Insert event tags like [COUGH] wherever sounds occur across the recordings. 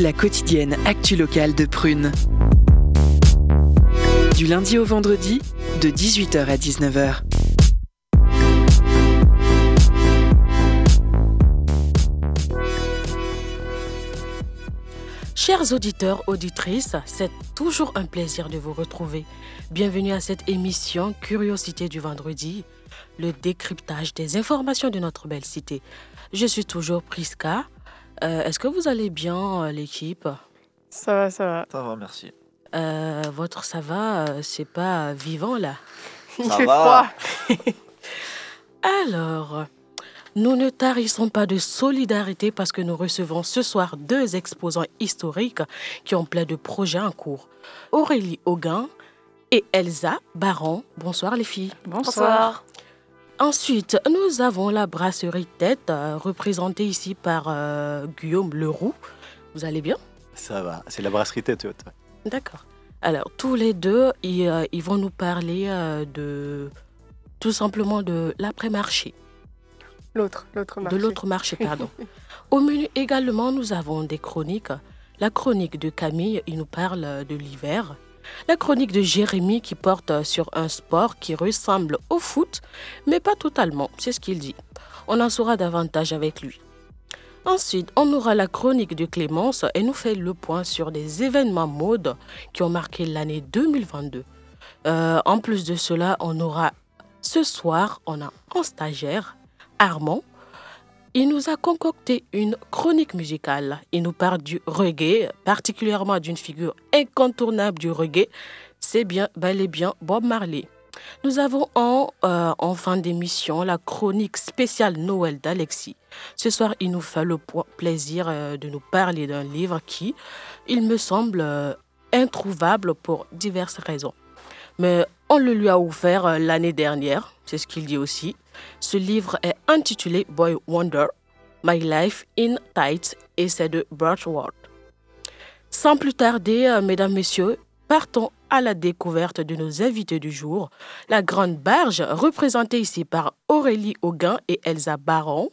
La quotidienne actu locale de Prune. Du lundi au vendredi, de 18h à 19h. Chers auditeurs, auditrices, c'est toujours un plaisir de vous retrouver. Bienvenue à cette émission Curiosité du vendredi, le décryptage des informations de notre belle cité. Je suis toujours Priska. Euh, Est-ce que vous allez bien, euh, l'équipe? Ça va, ça va. Ça va, merci. Euh, Votre ça va, c'est pas vivant là. Il Ça fait va. froid. [LAUGHS] Alors, nous ne tarissons pas de solidarité parce que nous recevons ce soir deux exposants historiques qui ont plein de projets en cours. Aurélie Auguin et Elsa Baron. Bonsoir les filles. Bonsoir. Ensuite, nous avons la brasserie Tête, euh, représentée ici par euh, Guillaume Leroux. Vous allez bien? Ça va. C'est la brasserie tête haute. D'accord. Alors, tous les deux, ils, euh, ils vont nous parler euh, de tout simplement de l'après-marché. L'autre, l'autre marché. De l'autre marché, [LAUGHS] pardon. Au menu également, nous avons des chroniques. La chronique de Camille, il nous parle de l'hiver. La chronique de Jérémy qui porte sur un sport qui ressemble au foot, mais pas totalement, c'est ce qu'il dit. On en saura davantage avec lui. Ensuite, on aura la chronique de Clémence et nous fait le point sur des événements mode qui ont marqué l'année 2022. Euh, en plus de cela, on aura ce soir, on a un stagiaire, Armand. Il nous a concocté une chronique musicale. Il nous parle du reggae, particulièrement d'une figure incontournable du reggae. C'est bien, bel et bien Bob Marley. Nous avons en, euh, en fin d'émission la chronique spéciale Noël d'Alexis. Ce soir, il nous fait le plaisir euh, de nous parler d'un livre qui, il me semble, euh, introuvable pour diverses raisons. Mais on le lui a offert l'année dernière, c'est ce qu'il dit aussi. Ce livre est intitulé Boy Wonder, My Life in Tights et c'est de Burt Ward. Sans plus tarder, euh, mesdames, messieurs, partons à la découverte de nos invités du jour. La grande barge, représentée ici par Aurélie Auguin et Elsa Baron.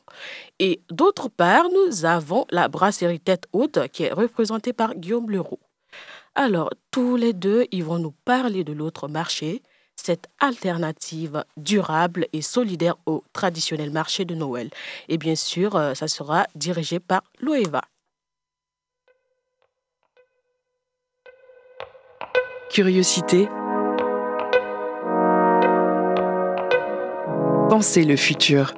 Et d'autre part, nous avons la brasserie Tête Haute qui est représentée par Guillaume Leroux. Alors, tous les deux, ils vont nous parler de l'autre marché, cette alternative durable et solidaire au traditionnel marché de Noël. Et bien sûr, euh, ça sera dirigé par Loeva. Curiosité. Pensez le futur.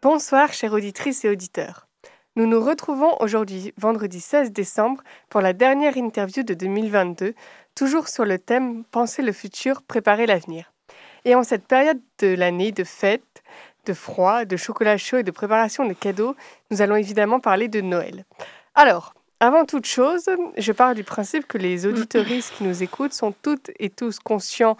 Bonsoir, chères auditrices et auditeurs. Nous nous retrouvons aujourd'hui, vendredi 16 décembre, pour la dernière interview de 2022, toujours sur le thème Penser le futur, préparer l'avenir. Et en cette période de l'année de fêtes, de froid, de chocolat chaud et de préparation de cadeaux, nous allons évidemment parler de Noël. Alors, avant toute chose, je pars du principe que les [CLEARS THROAT] auditoristes qui nous écoutent sont toutes et tous conscients,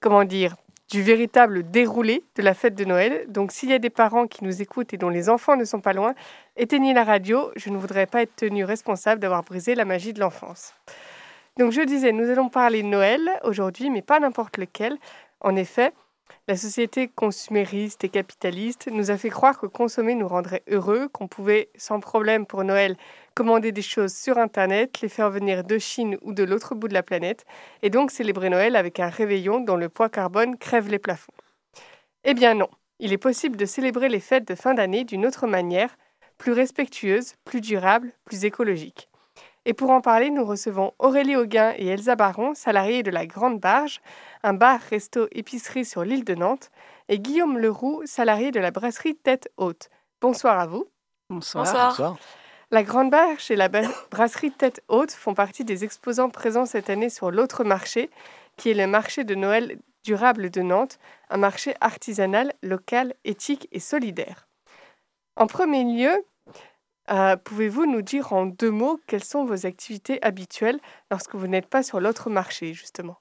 comment dire, du véritable déroulé de la fête de Noël. Donc s'il y a des parents qui nous écoutent et dont les enfants ne sont pas loin, éteignez la radio. Je ne voudrais pas être tenu responsable d'avoir brisé la magie de l'enfance. Donc je disais, nous allons parler Noël aujourd'hui, mais pas n'importe lequel. En effet, la société consumériste et capitaliste nous a fait croire que consommer nous rendrait heureux, qu'on pouvait sans problème pour Noël commander des choses sur Internet, les faire venir de Chine ou de l'autre bout de la planète, et donc célébrer Noël avec un réveillon dont le poids carbone crève les plafonds. Eh bien non, il est possible de célébrer les fêtes de fin d'année d'une autre manière, plus respectueuse, plus durable, plus écologique. Et pour en parler, nous recevons Aurélie Auguin et Elsa Baron, salariés de la Grande Barge, un bar, resto, épicerie sur l'île de Nantes, et Guillaume Leroux, salarié de la brasserie Tête Haute. Bonsoir à vous. Bonsoir. La Grande Barge et la [COUGHS] brasserie Tête Haute font partie des exposants présents cette année sur l'autre marché, qui est le marché de Noël durable de Nantes, un marché artisanal, local, éthique et solidaire. En premier lieu, euh, pouvez-vous nous dire en deux mots quelles sont vos activités habituelles lorsque vous n'êtes pas sur l'autre marché, justement?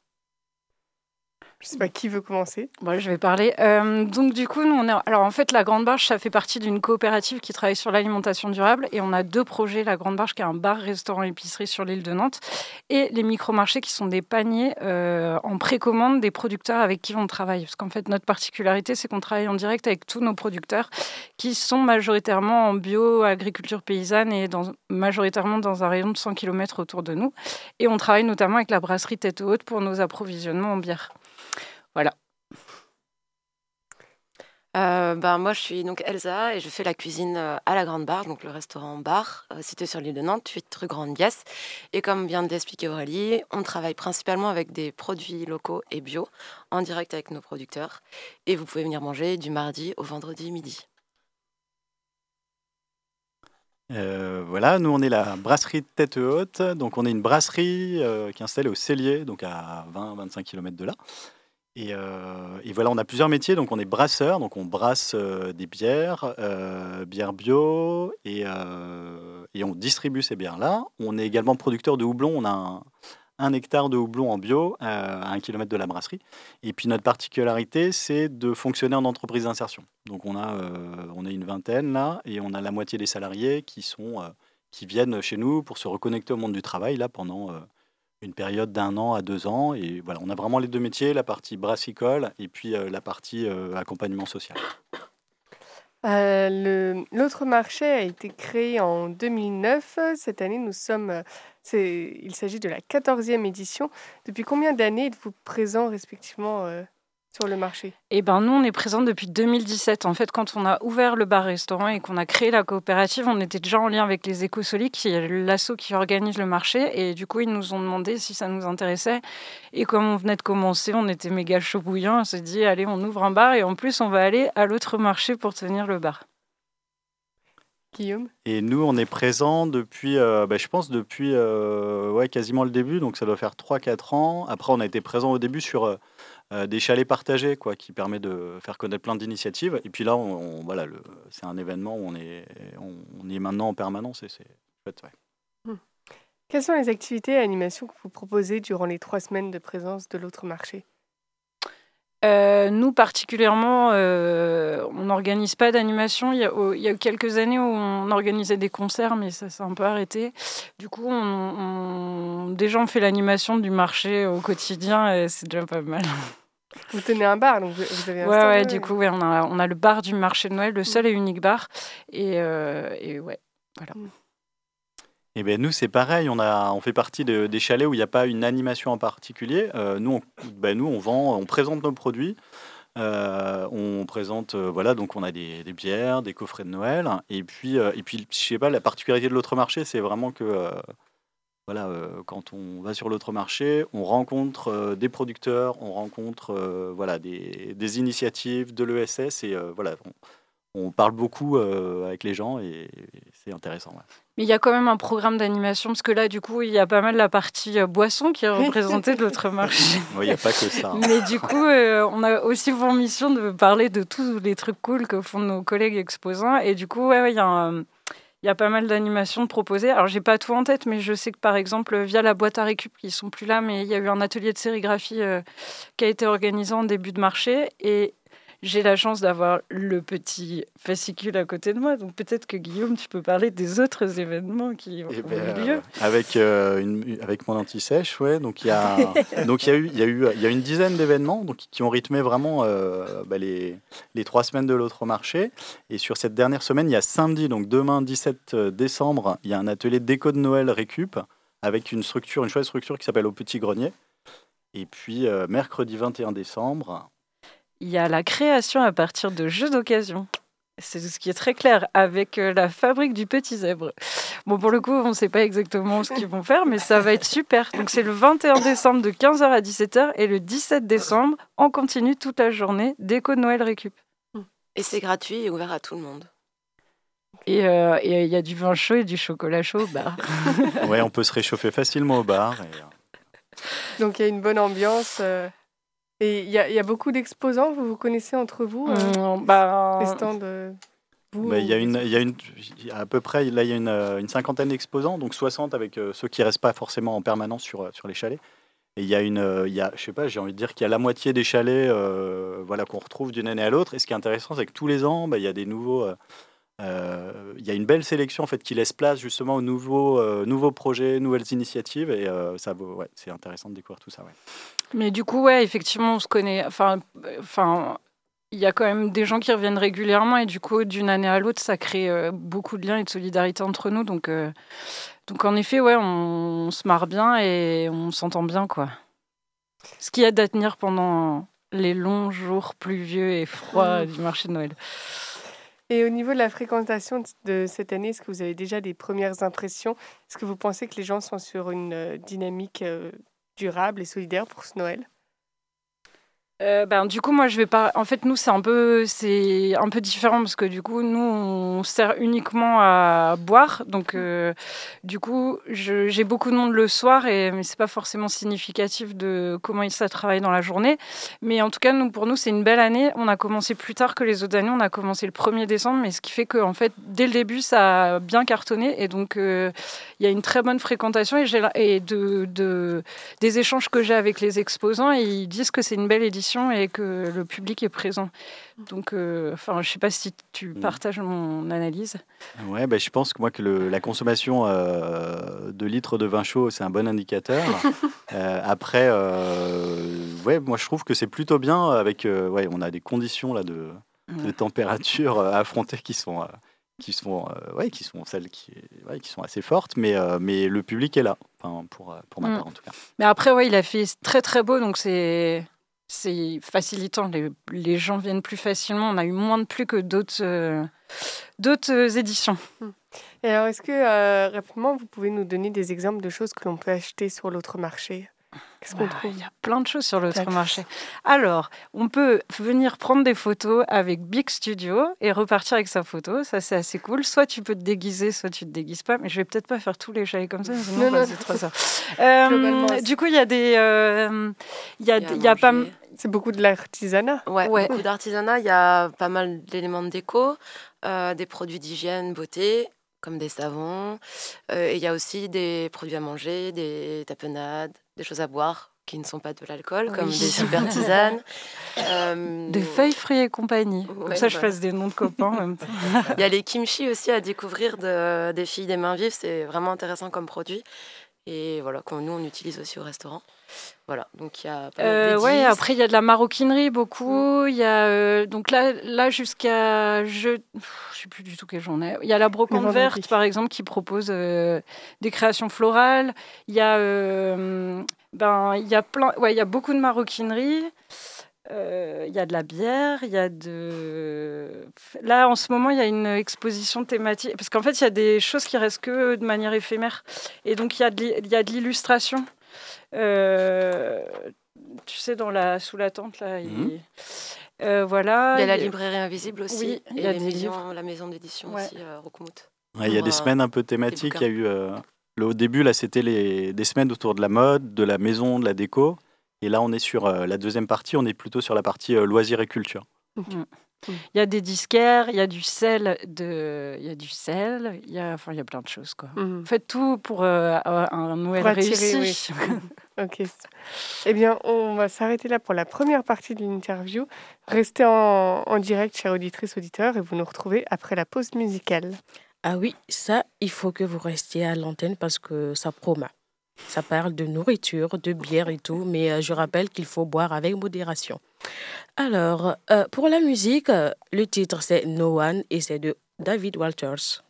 Je sais pas qui veut commencer. Moi, je vais parler. Euh, donc, du coup, nous, on est. Alors, en fait, la Grande Barge, ça fait partie d'une coopérative qui travaille sur l'alimentation durable. Et on a deux projets. La Grande Barge, qui est un bar, restaurant, épicerie sur l'île de Nantes. Et les micro-marchés, qui sont des paniers euh, en précommande des producteurs avec qui on travaille. Parce qu'en fait, notre particularité, c'est qu'on travaille en direct avec tous nos producteurs qui sont majoritairement en bio, agriculture paysanne et majoritairement dans un rayon de 100 km autour de nous. Et on travaille notamment avec la brasserie Tête Haute pour nos approvisionnements en bière. Voilà. Euh, ben, moi, je suis donc Elsa et je fais la cuisine euh, à la Grande Barre, donc le restaurant bar, euh, situé sur l'île de Nantes, 8 rue Grande Biesse. Et comme vient d'expliquer Aurélie, on travaille principalement avec des produits locaux et bio, en direct avec nos producteurs. Et vous pouvez venir manger du mardi au vendredi midi. voilà, nous on est la brasserie Tête Haute, donc on est une brasserie qui est installée au Cellier, donc à 20-25 km de là. Euh, et, voilà, on a plusieurs métiers. Donc, on est brasseur, donc on brasse euh, des bières, euh, bières bio, et, et, on distribue ces bières-là. On est également producteur de houblon. On a un, hectare de houblon en bio à un kilomètre de la brasserie. Et puis, notre particularité, c'est de fonctionner en entreprise d'insertion. Donc, on a, on a une vingtaine là, et on a la moitié des salariés qui, sont, qui viennent chez nous pour se reconnecter au monde du travail là pendant une période d'un an à deux ans. Et voilà, on a vraiment les deux métiers, la partie brassicole et puis euh, la partie euh, accompagnement social. Euh, l'autre marché a été créé en 2009. Cette année, nous sommes. il s'agit de la 14e édition. Depuis combien d'années êtes-vous présent respectivement sur le marché Eh ben nous, on est présent depuis 2017. En fait, quand on a ouvert le bar-restaurant et qu'on a créé la coopérative, on était déjà en lien avec les Écosoliques, qui est l'asso qui organise le marché. Et du coup, ils nous ont demandé si ça nous intéressait. Et comme on venait de commencer, on était méga chaud bouillant. On s'est dit, allez, on ouvre un bar et en plus, on va aller à l'autre marché pour tenir le bar. Guillaume Et nous, on est présent depuis, euh, bah, je pense, depuis euh, ouais, quasiment le début. Donc, ça doit faire 3-4 ans. Après, on a été présent au début sur... Euh, euh, des chalets partagés, quoi, qui permet de faire connaître plein d'initiatives. Et puis là, voilà, c'est un événement où on est, on, est maintenant en permanence et c'est chouette. Hmm. Quelles sont les activités et animations que vous proposez durant les trois semaines de présence de l'autre marché? Euh, nous, particulièrement, euh, on n'organise pas d'animation. Il, il, y a quelques années où on organisait des concerts, mais ça s'est un peu arrêté. Du coup, on, déjà, on fait l'animation du marché au quotidien et c'est déjà pas mal. Vous tenez un bar, donc vous avez un Ouais, ouais, du coup, on, a, on a le bar du marché de Noël, le seul et unique bar. Et, euh, et ouais, voilà. Eh ben, nous, c'est pareil. On, a, on fait partie de, des chalets où il n'y a pas une animation en particulier. Euh, nous, on, ben, nous, on vend, on présente nos produits. Euh, on présente, euh, voilà, donc on a des, bières, des coffrets de Noël. Et puis, et puis je sais pas, la particularité de l'autre marché, c'est vraiment que, voilà, quand on va sur l'autre marché, on rencontre des producteurs, on rencontre, voilà, des, initiatives de l'ESS. Et voilà, on, parle beaucoup avec les gens et, c'est intéressant. Mais il y a quand même un programme d'animation, parce que là, du coup, il y a pas mal la partie euh, boisson qui est représentée de l'autre marché. [LAUGHS] Oui, il n'y a pas que ça. Mais du coup, euh, on a aussi pour mission de parler de tous les trucs cool que font nos collègues exposants. Et du coup, il y a il y a pas mal d'animations proposées. Alors, j'ai pas tout en tête, mais je sais que par exemple, via la boîte à récup, qui sont plus là, mais il y a eu un atelier de sérigraphie euh, qui a été organisé en début de marché. Et j'ai la chance d'avoir le petit fascicule à côté de moi, donc peut-être que Guillaume, tu peux parler des autres événements qui ont, eh eu ben, lieu. avec, euh, une, avec mon anti-sèche, ouais. Donc il y a, [LAUGHS] donc il y a eu, il y a eu, il y a une dizaine d'événements donc qui ont rythmé vraiment euh, bah, les, les trois semaines de l'autre marché. Et sur cette dernière semaine, il y a samedi, donc demain 17 décembre, il y a un atelier déco de Noël récup avec une structure, une chouette structure qui s'appelle Au Petit Grenier. Et puis euh, mercredi 21 décembre, il y a la création à partir de jeux d'occasion. C'est ce qui est très clair avec euh, la fabrique du petit zèbre. Bon, pour le coup, on ne sait pas exactement ce qu'ils vont faire, mais ça va être super. Donc, c'est le 21 décembre de 15h à 17h et le 17 décembre, on continue toute la journée déco de Noël récup. Et c'est gratuit et ouvert à tout le monde. Et euh, il y a du vin chaud et du chocolat chaud au bar. [LAUGHS] ouais, on peut se réchauffer facilement au bar. Euh. Donc, il y a une bonne ambiance. Et il y, a beaucoup d'exposants, vous vous connaissez entre vous euh, mmh, bah, Les stands bah, il y a une, il y a une, à peu près, là, il y a une, une cinquantaine d'exposants, donc 60 avec euh, ceux qui restent pas forcément en permanence sur, sur les chalets. Et il y a une, il y a, je sais pas, j'ai envie de dire qu'il y a la moitié des chalets, voilà, qu'on retrouve d'une année à l'autre. Et ce qui est intéressant, c'est que tous les ans, bah, il y a des nouveaux. il y a une belle sélection en fait qui laisse place justement aux nouveaux, nouveaux projets, nouvelles initiatives et ça ouais, c'est intéressant de découvrir tout ça. Ouais. Mais du coup, ouais, effectivement, on se connaît. Enfin, enfin, il y a quand même des gens qui reviennent régulièrement et du coup, d'une année à l'autre, ça crée euh, beaucoup de liens et de solidarité entre nous. Donc, euh, donc en effet, ouais, on, se marre bien et on s'entend bien, quoi. Ce qui aide à tenir pendant les longs jours pluvieux et froids mmh. du marché de Noël. Et au niveau de la fréquentation de cette année, est-ce que vous avez déjà des premières impressions? Est-ce que vous pensez que les gens sont sur une euh, dynamique durable et solidaire pour ce Noël euh, ben, du coup, moi, je vais pas. En fait, nous, c'est un peu, c'est un peu différent parce que du coup, nous, on sert uniquement à boire. Donc, euh, du coup, j'ai beaucoup de monde le soir, et mais c'est pas forcément significatif de comment ça travaille dans la journée. Mais en tout cas, nous, pour nous, c'est une belle année. On a commencé plus tard que les autres années. On a commencé le 1er décembre, mais ce qui fait que, en fait, dès le début, ça a bien cartonné, et donc, euh, il y a une très bonne fréquentation et, et de, de, des échanges que j'ai avec les exposants, et ils disent que c'est une belle édition et que le public est présent. Donc, euh, enfin, je sais pas si tu mm. partages mon analyse. Ouais, bah, je pense que moi que la consommation euh, de litres de vin chaud, c'est un bon indicateur. [LAUGHS] Euh, après, ouais, moi je trouve que c'est plutôt bien avec, ouais, on a des conditions là de, de température à affronter qui sont qui sont, ouais, qui sont celles qui, ouais, qui sont assez fortes, mais, mais le public est là, enfin, pour, pour ma mm. part en tout cas. Mais après, ouais, il a fait très très beau, donc c'est c'est facilitant. Les, gens viennent plus facilement. On a eu moins de plus que d'autres euh, d'autres éditions. Hmm. Et alors, est-ce que euh, rapidement, vous pouvez nous donner des exemples de choses que l'on peut acheter sur l'autre marché? Qu'est-ce qu'on bah, trouve Il y a plein de choses sur l'autre marché. Alors, on peut venir prendre des photos avec Big Studio et repartir avec sa photo. Ça, c'est assez cool. Soit tu peux te déguiser, soit tu te déguises pas. Mais je vais peut-être pas faire tous les chalets comme ça. non, non, c'est trop ça. Euh, du coup, il y a des, euh, il y a, il y a pas. C'est beaucoup de l'artisanat. Ouais, ouais, beaucoup d'artisanat. Il y a pas mal d'éléments de déco, euh, des produits d'hygiène, beauté, comme des savons. et il y a aussi des produits à manger, des tapenades, des choses à boire qui ne sont pas de l'alcool, comme des [LAUGHS] super tisanes. Euh, des feuilles frites et compagnie. Comme ça, je fasse des noms de copains. il y a les kimchi aussi à découvrir de, des filles des mains vives. C'est vraiment intéressant comme produit. Et voilà, qu'on nous, on utilise aussi au restaurant. Voilà, donc il y a. Euh, ouais, après il y a de la maroquinerie beaucoup. Mm. Il y a euh, donc là, là jusqu'à je, je sais plus du tout quelle journée. Il y a la brocante verte par exemple qui propose euh, des créations florales. Il y a euh, ben il y a plein, ouais, il y a beaucoup de maroquinerie. Il y a de la bière, il y a de. Là, en ce moment, il y a une exposition thématique. Parce qu'en fait, il y a des choses qui restent que de manière éphémère. Et donc, il y a de l'illustration. Euh, tu sais, dans la, sous la tente, là. Il, mhm. euh, voilà. Il y a la librairie invisible aussi. il y a la maison d'édition aussi, euh, il y a des semaines un peu thématiques. Il y a eu. Le, au début, là, c'était des semaines autour de la mode, de la maison, de la déco. Et là, on est sur la deuxième partie, on est plutôt sur la partie loisirs et culture. Il y a des disquaires, il y a du sel, de... il y a du sel, il y a, enfin, il y a plein de choses. Quoi. Mhm. Faites tout pour euh, un Noël réussi. [LAUGHS] ok. Eh bien, on va s'arrêter là pour la première partie de l'interview. Restez en, en direct, chers auditrices, auditeurs, et vous nous retrouvez après la pause musicale. Ah oui, ça, il faut que vous restiez à l'antenne parce que ça promet. Ça parle de nourriture, de bière et tout, mais euh, je rappelle qu'il faut boire avec modération. Alors, euh, pour la musique, euh, le titre c'est No One et c'est de David Walters.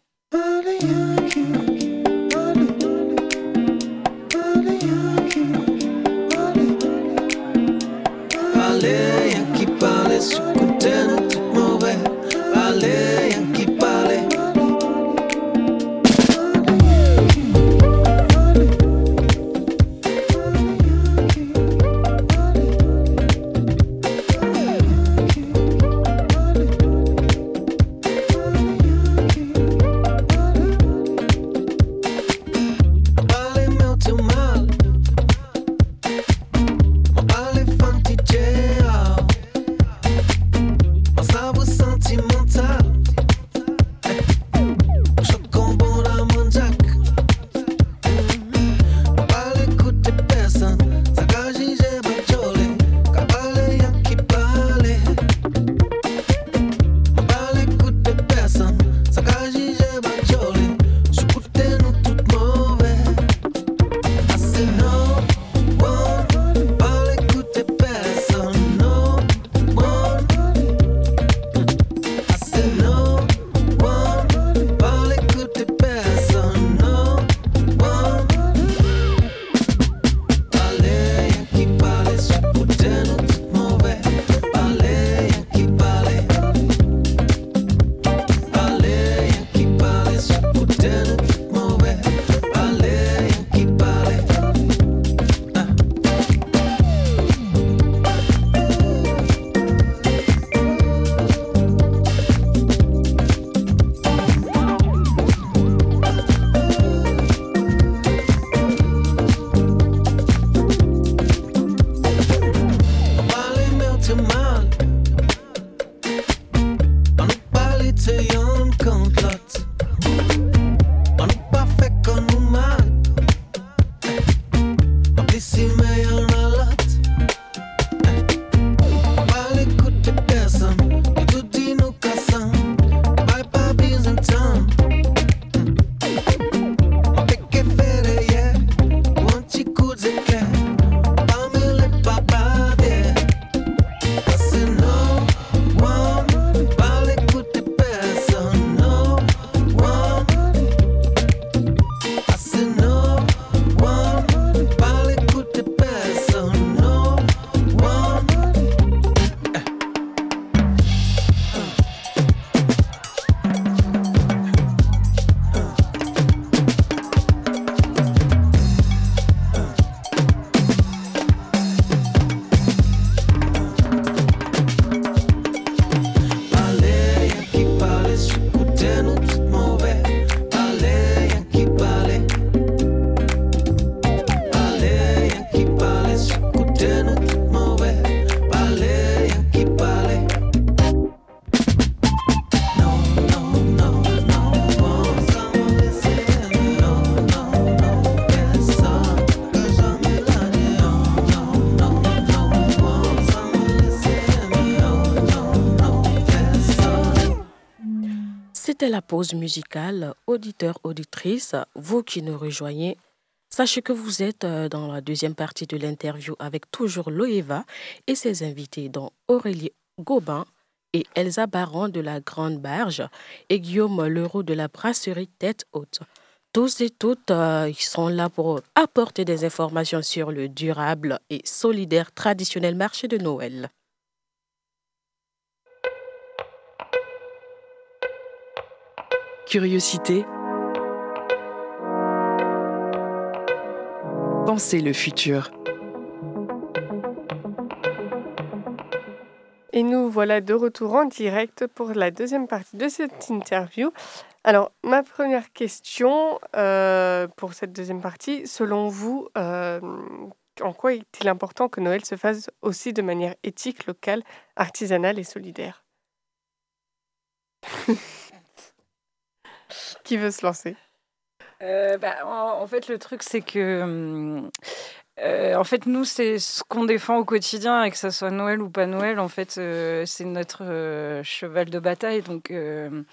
La pause musicale. Auditeurs, auditrices, vous qui nous rejoignez, sachez que vous êtes euh, dans la deuxième partie de l'interview avec toujours Loeva et ses invités, dont Aurélie Gobin et Elsa Baron de la Grande Barge et Guillaume Leroux de la brasserie Tête Haute. Tous et toutes, euh, ils sont là pour apporter des informations sur le durable et solidaire traditionnel marché de Noël. Curiosité. Pensez le futur. Et nous voilà de retour en direct pour la deuxième partie de cette interview. Alors, ma première question euh, pour cette deuxième partie, selon vous, euh, en quoi est-il important que Noël se fasse aussi de manière éthique, locale, artisanale et solidaire? [LAUGHS] Qui veut se lancer Euh, bah, en, en fait, le truc, c'est que. hum, euh, en fait, nous, c'est ce qu'on défend au quotidien, et que ça soit Noël ou pas Noël, en fait, euh, c'est notre euh, cheval de bataille. Donc, euh,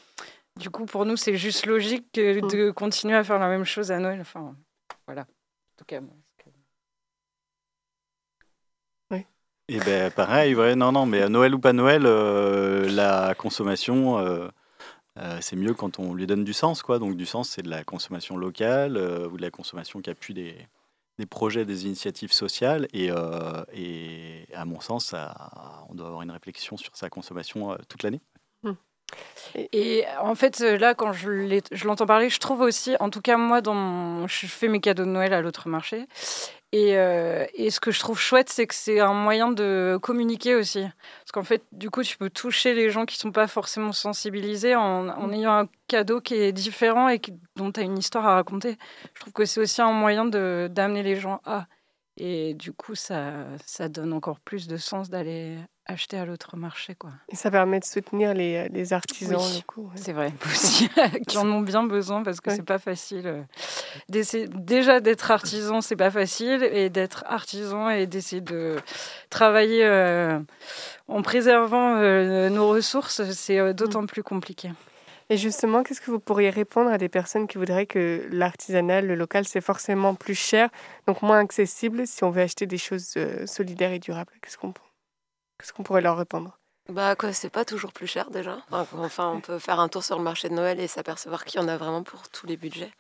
du coup, pour nous, c'est juste logique que Mm. de continuer à faire la même chose à Noël. Enfin, voilà. En tout cas, que- Et ben pareil, ouais, non, non, mais à Noël ou pas Noël, euh, la consommation, euh, euh, c'est mieux quand on lui donne du sens, quoi. Donc du sens, c'est de la consommation locale euh, ou de la consommation qui appuie des, des projets, des initiatives sociales. Et, euh, à mon sens, on doit avoir une réflexion sur sa consommation toute l'année. Et en fait, là, quand je l'entends parler, je trouve aussi, en tout cas, moi, je fais mes cadeaux de Noël à l'autre marché. Et, euh, et ce que je trouve chouette, c'est que c'est un moyen de communiquer aussi. Parce qu'en fait, du coup, tu peux toucher les gens qui ne sont pas forcément sensibilisés en, en ayant un cadeau qui est différent et qui- dont tu as une histoire à raconter. Je trouve que c'est aussi un moyen de- d'amener les gens à. Et du coup, ça, ça donne encore plus de sens d'aller acheter à l'autre marché, quoi. Et ça permet de soutenir les, les artisans Oui. ouais. C'est vrai, [LAUGHS] aussi, [LAUGHS] qui en ont bien besoin parce que Ouais. c'est pas facile. euh, Déjà d'être artisan, c'est pas facile, et d'être artisan et d'essayer de travailler euh, en préservant euh, nos ressources, c'est euh, d'autant plus compliqué. Et justement, qu'est-ce que vous pourriez répondre à des personnes qui voudraient que l'artisanat, le local, c'est forcément plus cher, donc moins accessible si on veut acheter des choses euh, solidaires et durables? Qu'est-ce qu'on pourrait leur répondre? Bah quoi, c'est pas toujours plus cher déjà. Enfin, on peut faire un tour sur le marché de Noël et s'apercevoir qu'il y en a vraiment pour tous les budgets.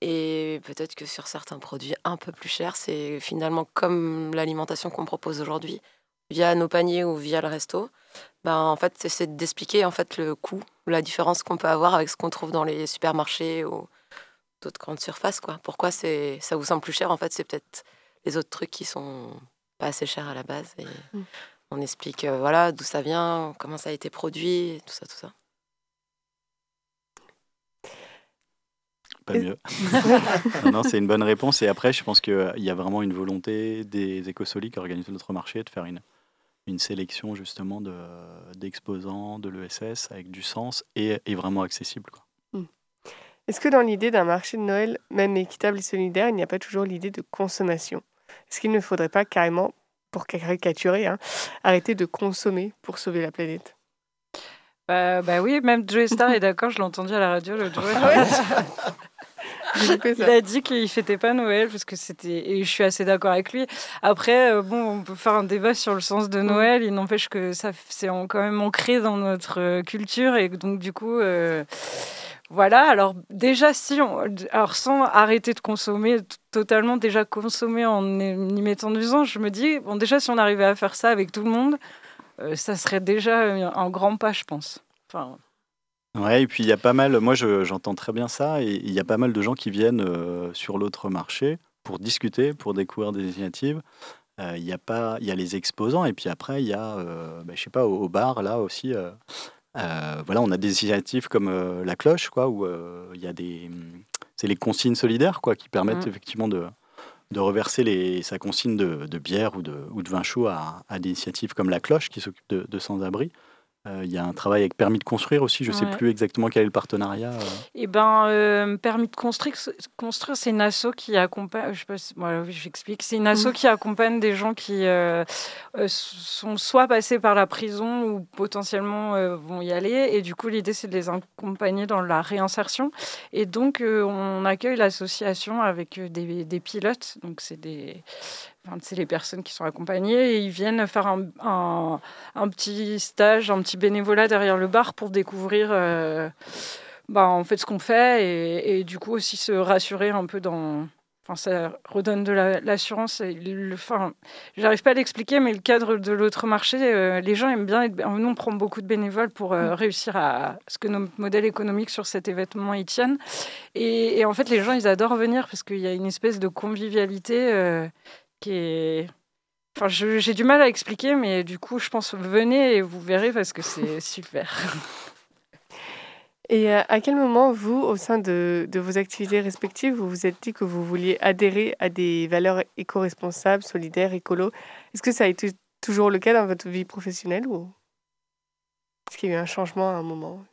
Et peut-être que sur certains produits un peu plus chers, c'est finalement comme l'alimentation qu'on propose aujourd'hui, via nos paniers ou via le resto. Ben, en fait, c'est- d'expliquer en fait le coût, la différence qu'on peut avoir avec ce qu'on trouve dans les supermarchés ou d'autres grandes surfaces. Quoi. Pourquoi c'est ça vous semble plus cher En fait, c'est peut-être les autres trucs qui sont pas assez chers à la base. Et Mm. on explique euh, voilà d'où ça vient, comment ça a été produit, tout ça, tout ça. Pas mieux. non, [LAUGHS] non, c'est une bonne réponse. Et après, je pense qu'il y a vraiment une volonté des écosolides qui organisent notre marché de faire une, une sélection justement de- d'exposants de, l'ESS avec du sens et, et vraiment accessible. Quoi. Est-ce que dans l'idée d'un marché de Noël, même équitable et solidaire, il n'y a pas toujours l'idée de consommation? Est-ce qu'il ne faudrait pas carrément, pour caricaturer, hein, arrêter de consommer pour sauver la planète? Bah, bah oui, même Joey Star est d'accord, je l'ai entendu à la radio l'autre jour. [LAUGHS] [LAUGHS] Il a dit qu'il fêtait pas Noël parce que c'était et je suis assez d'accord avec lui. Après, euh, bon, on peut faire un débat sur le sens de Noël. Il n'empêche que ça, c'est quand même ancré dans notre euh, culture et donc du coup, euh, voilà. Alors déjà, si on, alors sans arrêter de consommer totalement, déjà consommer en y mettant du sens, je me dis bon, déjà si on arrivait à faire ça avec tout le monde, euh, ça serait déjà un, un grand pas, je pense. Enfin, Ouais, et puis il y a pas mal, moi je- j'entends très bien ça, et il y a pas mal de gens qui viennent euh, sur l'autre marché pour discuter, pour découvrir des initiatives. Euh, Il y a pas, y a les exposants, et puis après il y a, euh, bah, je sais pas, au, au bar là aussi. euh, voilà, on a des initiatives comme la cloche, quoi, où il y a des, hum, c'est les consignes solidaires, quoi, qui permettent Mm. effectivement de, de reverser les, sa consigne de, de bière ou de, ou de vin chaud à, à des initiatives comme la cloche qui s'occupe de, de sans-abri. Euh, il y a un travail avec permis de construire aussi. Je ne sais plus exactement quel est le partenariat. Euh. Eh ben, euh, permis de construire, construire c'est une asso qui accompagne. Je sais pas j'explique. C'est une asso mmh. qui accompagne des gens qui sont soit passés par la prison ou potentiellement vont y aller. Et du coup, l'idée c'est de les accompagner dans la réinsertion. Et donc, on accueille l'association avec des, des pilotes. Donc, c'est des c'est les personnes qui sont accompagnées et ils viennent faire un, un, petit stage, un petit bénévolat derrière le bar pour découvrir euh, bah, en fait ce qu'on fait et, et, du coup aussi se rassurer un peu dans. Enfin, ça redonne de l'assurance. enfin, j'arrive pas à l'expliquer, mais le cadre de l'autre marché, euh, les gens aiment bien. nous, on prend beaucoup de bénévoles pour euh, mm. réussir à ce que nos modèles économiques sur cet événement y tiennent. Et, et, en fait, les gens, ils adorent venir parce qu'il y a une espèce de convivialité qui est. Enfin, j'ai du mal à expliquer, mais du coup, je pense venez et vous verrez parce que c'est [LAUGHS] super. Et euh, à quel moment, vous, au sein de, de, vos activités respectives, vous vous êtes dit que vous vouliez adhérer à des valeurs éco-responsables, solidaires, écolo? Est-ce que ça a été toujours le cas dans votre vie professionnelle ou est-ce qu'il y a eu un changement à un moment?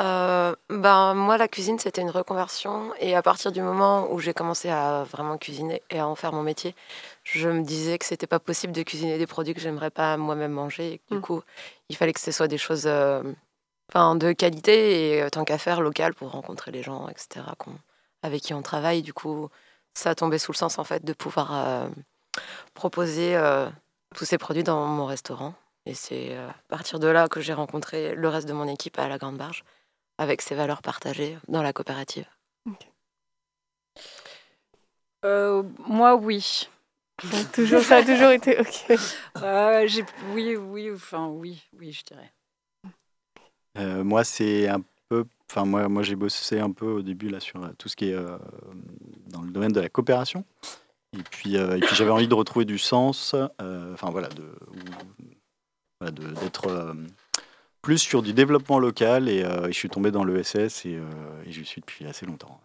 Euh, ben, moi, la cuisine, c'était une reconversion. Et à partir du moment où j'ai commencé à vraiment cuisiner et à en faire mon métier, je me disais que c'était pas possible de cuisiner des produits que j'aimerais pas moi-même manger. Et du mmh. coup, il fallait que ce soit des choses euh, de qualité et euh, tant qu'à faire local pour rencontrer les gens, etc., avec qui on travaille. Du coup, ça a tombé sous le sens en fait de pouvoir proposer tous ces produits dans mon restaurant. Et c'est à partir de là que j'ai rencontré le reste de mon équipe à la Grande Barge avec ses valeurs partagées dans la coopérative euh, Moi, oui. toujours, ça a toujours été OK. [LAUGHS] Euh, oui, oui, enfin oui, oui, je dirais. Euh, moi, c'est un peu. Enfin, moi, moi j'ai bossé un peu au début là sur tout ce qui est dans le domaine de la coopération. Et puis, et puis j'avais envie de retrouver du sens. Enfin voilà, de d'être plus sur du développement local et, euh, je suis tombé dans l'ESS et, euh, j'y suis depuis assez longtemps.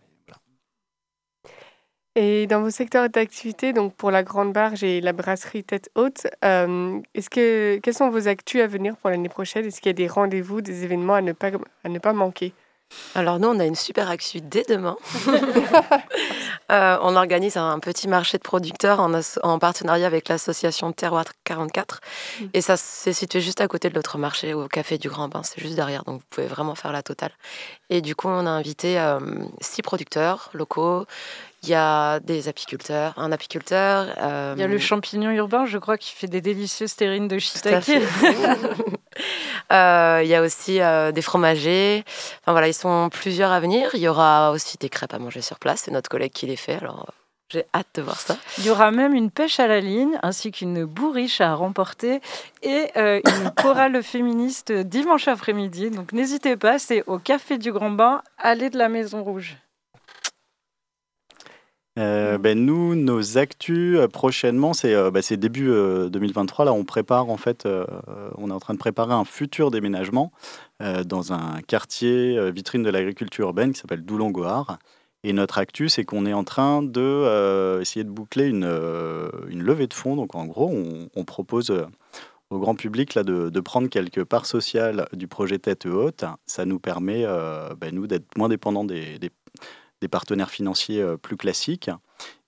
Et dans vos secteurs d'activité, donc pour la Grande Barge et la brasserie Tête Haute, euh, est-ce que, quels sont vos actus à venir pour l'année prochaine? Est-ce qu'il y a des rendez-vous, des événements à ne pas, à ne pas manquer? Alors nous, on a une super actu dès demain. [LAUGHS] Euh, on organise un petit marché de producteurs en, partenariat avec l'association Terroir 44. Mm. Et ça s'est situé juste à côté de l'autre marché, au Café du Grand Bain. C'est juste derrière, donc vous pouvez vraiment faire la totale. Et du coup, on a invité euh, six producteurs locaux. Il y a des apiculteurs, un apiculteur. Il y a le euh, champignon urbain, je crois, qui fait des délicieuses terrines de shiitake. [LAUGHS] Euh, il y a aussi euh, des fromagers. Enfin voilà, ils sont plusieurs à venir. Il y aura aussi des crêpes à manger sur place. C'est notre collègue qui les fait. Alors j'ai hâte de voir ça. Il y aura même une pêche à la ligne, ainsi qu'une bourriche à remporter et une [LAUGHS] chorale féministe dimanche après-midi. Donc n'hésitez pas, c'est au Café du Grand Bain, allée de la Maison Rouge. Euh, ben nous, nos actus euh, prochainement, c'est euh, ben, début 2023. Là, on prépare en fait, on est en train de préparer un futur déménagement dans un quartier vitrine de l'agriculture urbaine qui s'appelle Doulon-Gohar. Et notre actu, c'est qu'on est en train de essayer de boucler une, une, levée de fonds. Donc en gros, on, propose au grand public là, de, de, prendre quelques parts sociales du projet Tête Haute. Ça nous permet, ben, nous, d'être moins dépendants des, des des partenaires financiers euh, plus classiques.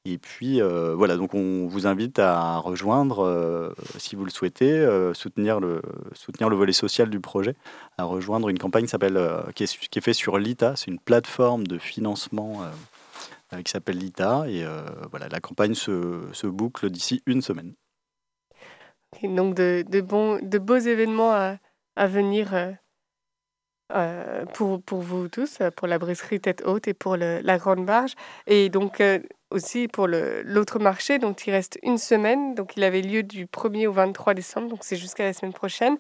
Et puis euh, voilà, donc on vous invite à rejoindre, euh, si vous le souhaitez, soutenir, le, soutenir le volet social du projet, à rejoindre une campagne qui, s'appelle, qui, est, qui est faite sur l'ITA, c'est une plateforme de financement qui s'appelle l'ITA. Et voilà, la campagne se, boucle d'ici une semaine. Et donc de, bons, de beaux événements à venir euh, pour, pour vous tous, euh, pour la brasserie Tête Haute et pour le, la Grande Barge. Et donc euh, aussi pour l'autre marché, donc il reste une semaine. Donc il avait lieu du 1er au 23 décembre, donc c'est jusqu'à la semaine prochaine.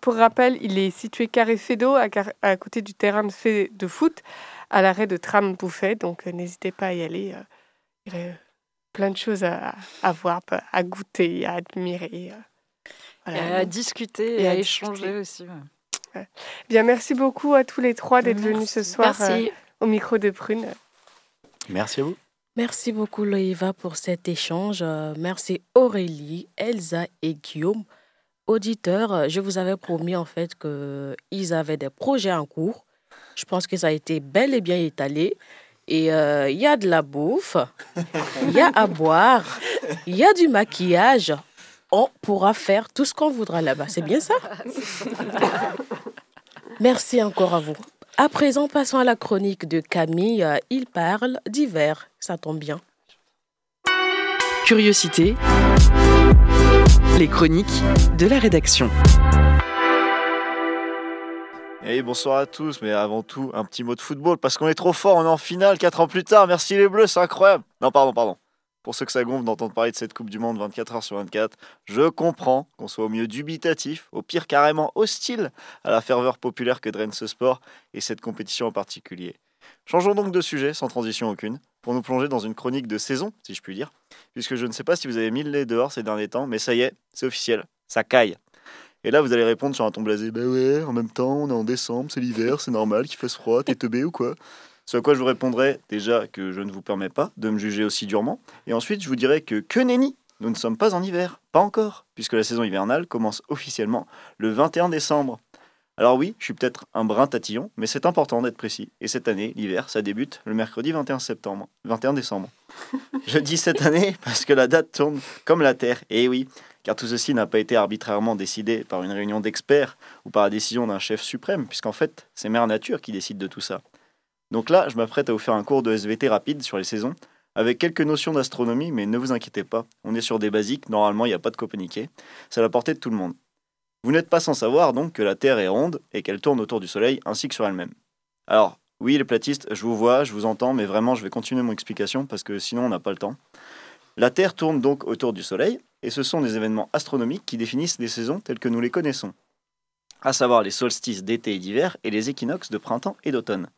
pour rappel, il est situé carré Fédo, à, à côté du terrain de, fait, de foot, à l'arrêt de tram Bouffet. Donc n'hésitez pas à y aller. il y aurait plein de choses à, à voir, à goûter, à admirer. Voilà. à discuter et, à, échanger aussi. Bien, merci beaucoup à tous les trois d'être venus ce soir euh, au micro de Prune. Merci à vous. Merci beaucoup Loïva pour cet échange. Euh, merci Aurélie, Elsa et Guillaume. auditeurs, je vous avais promis en fait qu'ils avaient des projets en cours. Je pense que ça a été bel et bien étalé. Et euh, il y a de la bouffe, il y a à boire, il y a du maquillage. On pourra faire tout ce qu'on voudra là-bas. C'est bien ça? Merci encore à vous. À présent, passons à la chronique de Camille. Il parle d'hiver. Ça tombe bien. Curiosité. Les chroniques de la rédaction. Et bonsoir à tous, mais avant tout, un petit mot de football, parce qu'on est trop fort, on est en finale 4 ans plus tard, merci les Bleus, c'est incroyable. Non, pardon, pardon. Pour ceux que ça gonfle d'entendre parler de cette Coupe du Monde 24 heures sur 24, je comprends qu'on soit au mieux dubitatif, au pire carrément hostile à la ferveur populaire que draine ce sport et cette compétition en particulier. Changeons donc de sujet, sans transition aucune, pour nous plonger dans une chronique de saison, si je puis dire, puisque je ne sais pas si vous avez mis le nez dehors ces derniers temps, mais ça y est, c'est officiel, ça caille. Et là, vous allez répondre sur un ton blasé Bah ouais, en même temps, on est en décembre, c'est l'hiver, c'est normal qu'il fasse froid, t'es teubé ou quoi? Ce à quoi je vous répondrai déjà que je ne vous permets pas de me juger aussi durement. Et ensuite, je vous dirai que que nenni Nous ne sommes pas en hiver, pas encore, puisque la saison hivernale commence officiellement le 21 décembre. Alors oui, je suis peut-être un brin tatillon, mais c'est important d'être précis. Et cette année, l'hiver, ça débute le mercredi 21 septembre, 21 décembre. je dis cette année parce que la date tourne comme la Terre. Et oui, car tout ceci n'a pas été arbitrairement décidé par une réunion d'experts ou par la décision d'un chef suprême, puisqu'en fait, c'est Mère Nature qui décide de tout ça. Donc là, je m'apprête à vous faire un cours de SVT rapide sur les saisons, avec quelques notions d'astronomie, mais ne vous inquiétez pas, on est sur des basiques, normalement il n'y a pas de coperniquet, c'est à la portée de tout le monde. Vous n'êtes pas sans savoir donc que la Terre est ronde et qu'elle tourne autour du Soleil ainsi que sur elle-même. Alors, oui les platistes, je vous vois, je vous entends, mais vraiment je vais continuer mon explication parce que sinon on n'a pas le temps. La Terre tourne donc autour du Soleil, et ce sont des événements astronomiques qui définissent les saisons telles que nous les connaissons, à savoir les solstices d'été et d'hiver et les équinoxes de printemps et d'automne.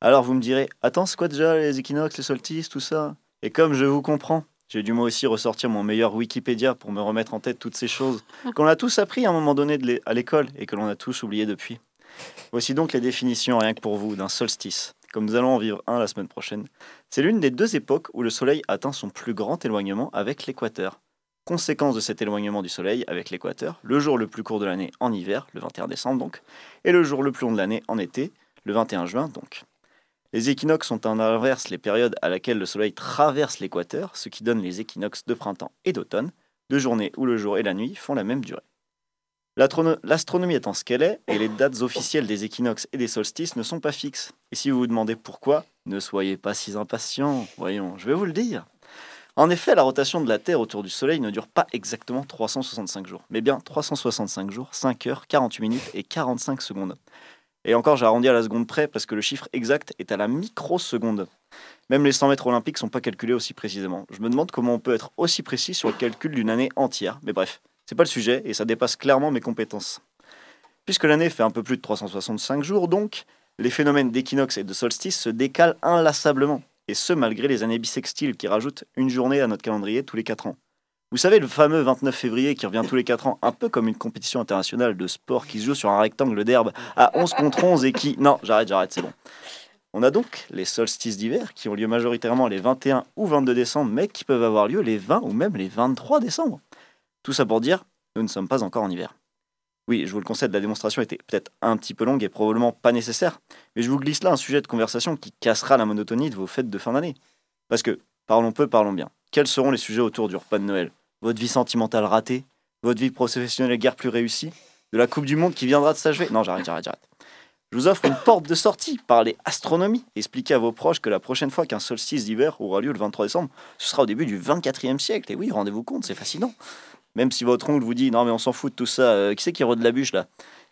Alors vous me direz, attends, c'est quoi déjà les équinoxes, les solstices, tout ça? Et comme je vous comprends, j'ai dû moi aussi ressortir mon meilleur Wikipédia pour me remettre en tête toutes ces choses [LAUGHS] qu'on a tous appris à un moment donné à l'école et que l'on a tous oublié depuis. Voici donc les définitions, rien que pour vous, d'un solstice comme nous allons en vivre un la semaine prochaine, c'est l'une des deux époques où le Soleil atteint son plus grand éloignement avec l'équateur. Conséquence de cet éloignement du Soleil avec l'équateur, le jour le plus court de l'année en hiver, le 21 décembre donc, et le jour le plus long de l'année en été, le 21 juin donc. Les équinoxes sont en inverse les périodes à laquelle le Soleil traverse l'équateur, ce qui donne les équinoxes de printemps et d'automne, deux journées où le jour et la nuit font la même durée. L'astronomie étant ce qu'elle est, et les dates officielles des équinoxes et des solstices ne sont pas fixes. Et si vous vous demandez pourquoi, ne soyez pas si impatients. Voyons, je vais vous le dire. En effet, la rotation de la Terre autour du Soleil ne dure pas exactement 365 jours, mais bien 365 jours, 5 heures, 48 minutes et 45 secondes. Et encore, j'ai arrondi à la seconde près parce que le chiffre exact est à la microseconde. Même les 100 mètres olympiques ne sont pas calculés aussi précisément. Je me demande comment on peut être aussi précis sur le calcul d'une année entière. Mais bref, c'est pas le sujet et ça dépasse clairement mes compétences. Puisque l'année fait un peu plus de 365 jours, donc, les phénomènes d'équinoxe et de solstice se décalent inlassablement, et ce malgré les années bissextiles qui rajoutent une journée à notre calendrier tous les 4 ans. Vous savez, le fameux 29 février qui revient tous les 4 ans, un peu comme une compétition internationale de sport qui se joue sur un rectangle d'herbe à 11 contre 11 et qui... Non, j'arrête, j'arrête, c'est bon. On a donc les solstices d'hiver qui ont lieu majoritairement les 21 ou 22 décembre, mais qui peuvent avoir lieu les 20 ou même les 23 décembre. Tout ça pour dire, nous ne sommes pas encore en hiver. Oui, je vous le concède, la démonstration était peut-être un petit peu longue et probablement pas nécessaire, mais je vous glisse là un sujet de conversation qui cassera la monotonie de vos fêtes de fin d'année. Parce que, parlons peu, parlons bien. Quels seront les sujets autour du repas de Noël? Votre vie sentimentale ratée? Votre vie professionnelle guère plus réussie? De la Coupe du Monde qui viendra de s'achever? Non, j'arrête, j'arrête, j'arrête. Je vous offre une porte de sortie, parler astronomie, expliquer à vos proches que la prochaine fois qu'un solstice d'hiver aura lieu le 23 décembre, ce sera au début du 24e siècle. Et oui, rendez-vous compte, c'est fascinant. Même si votre oncle vous dit non mais on s'en fout de tout ça, euh, qui c'est qui rôde la bûche là?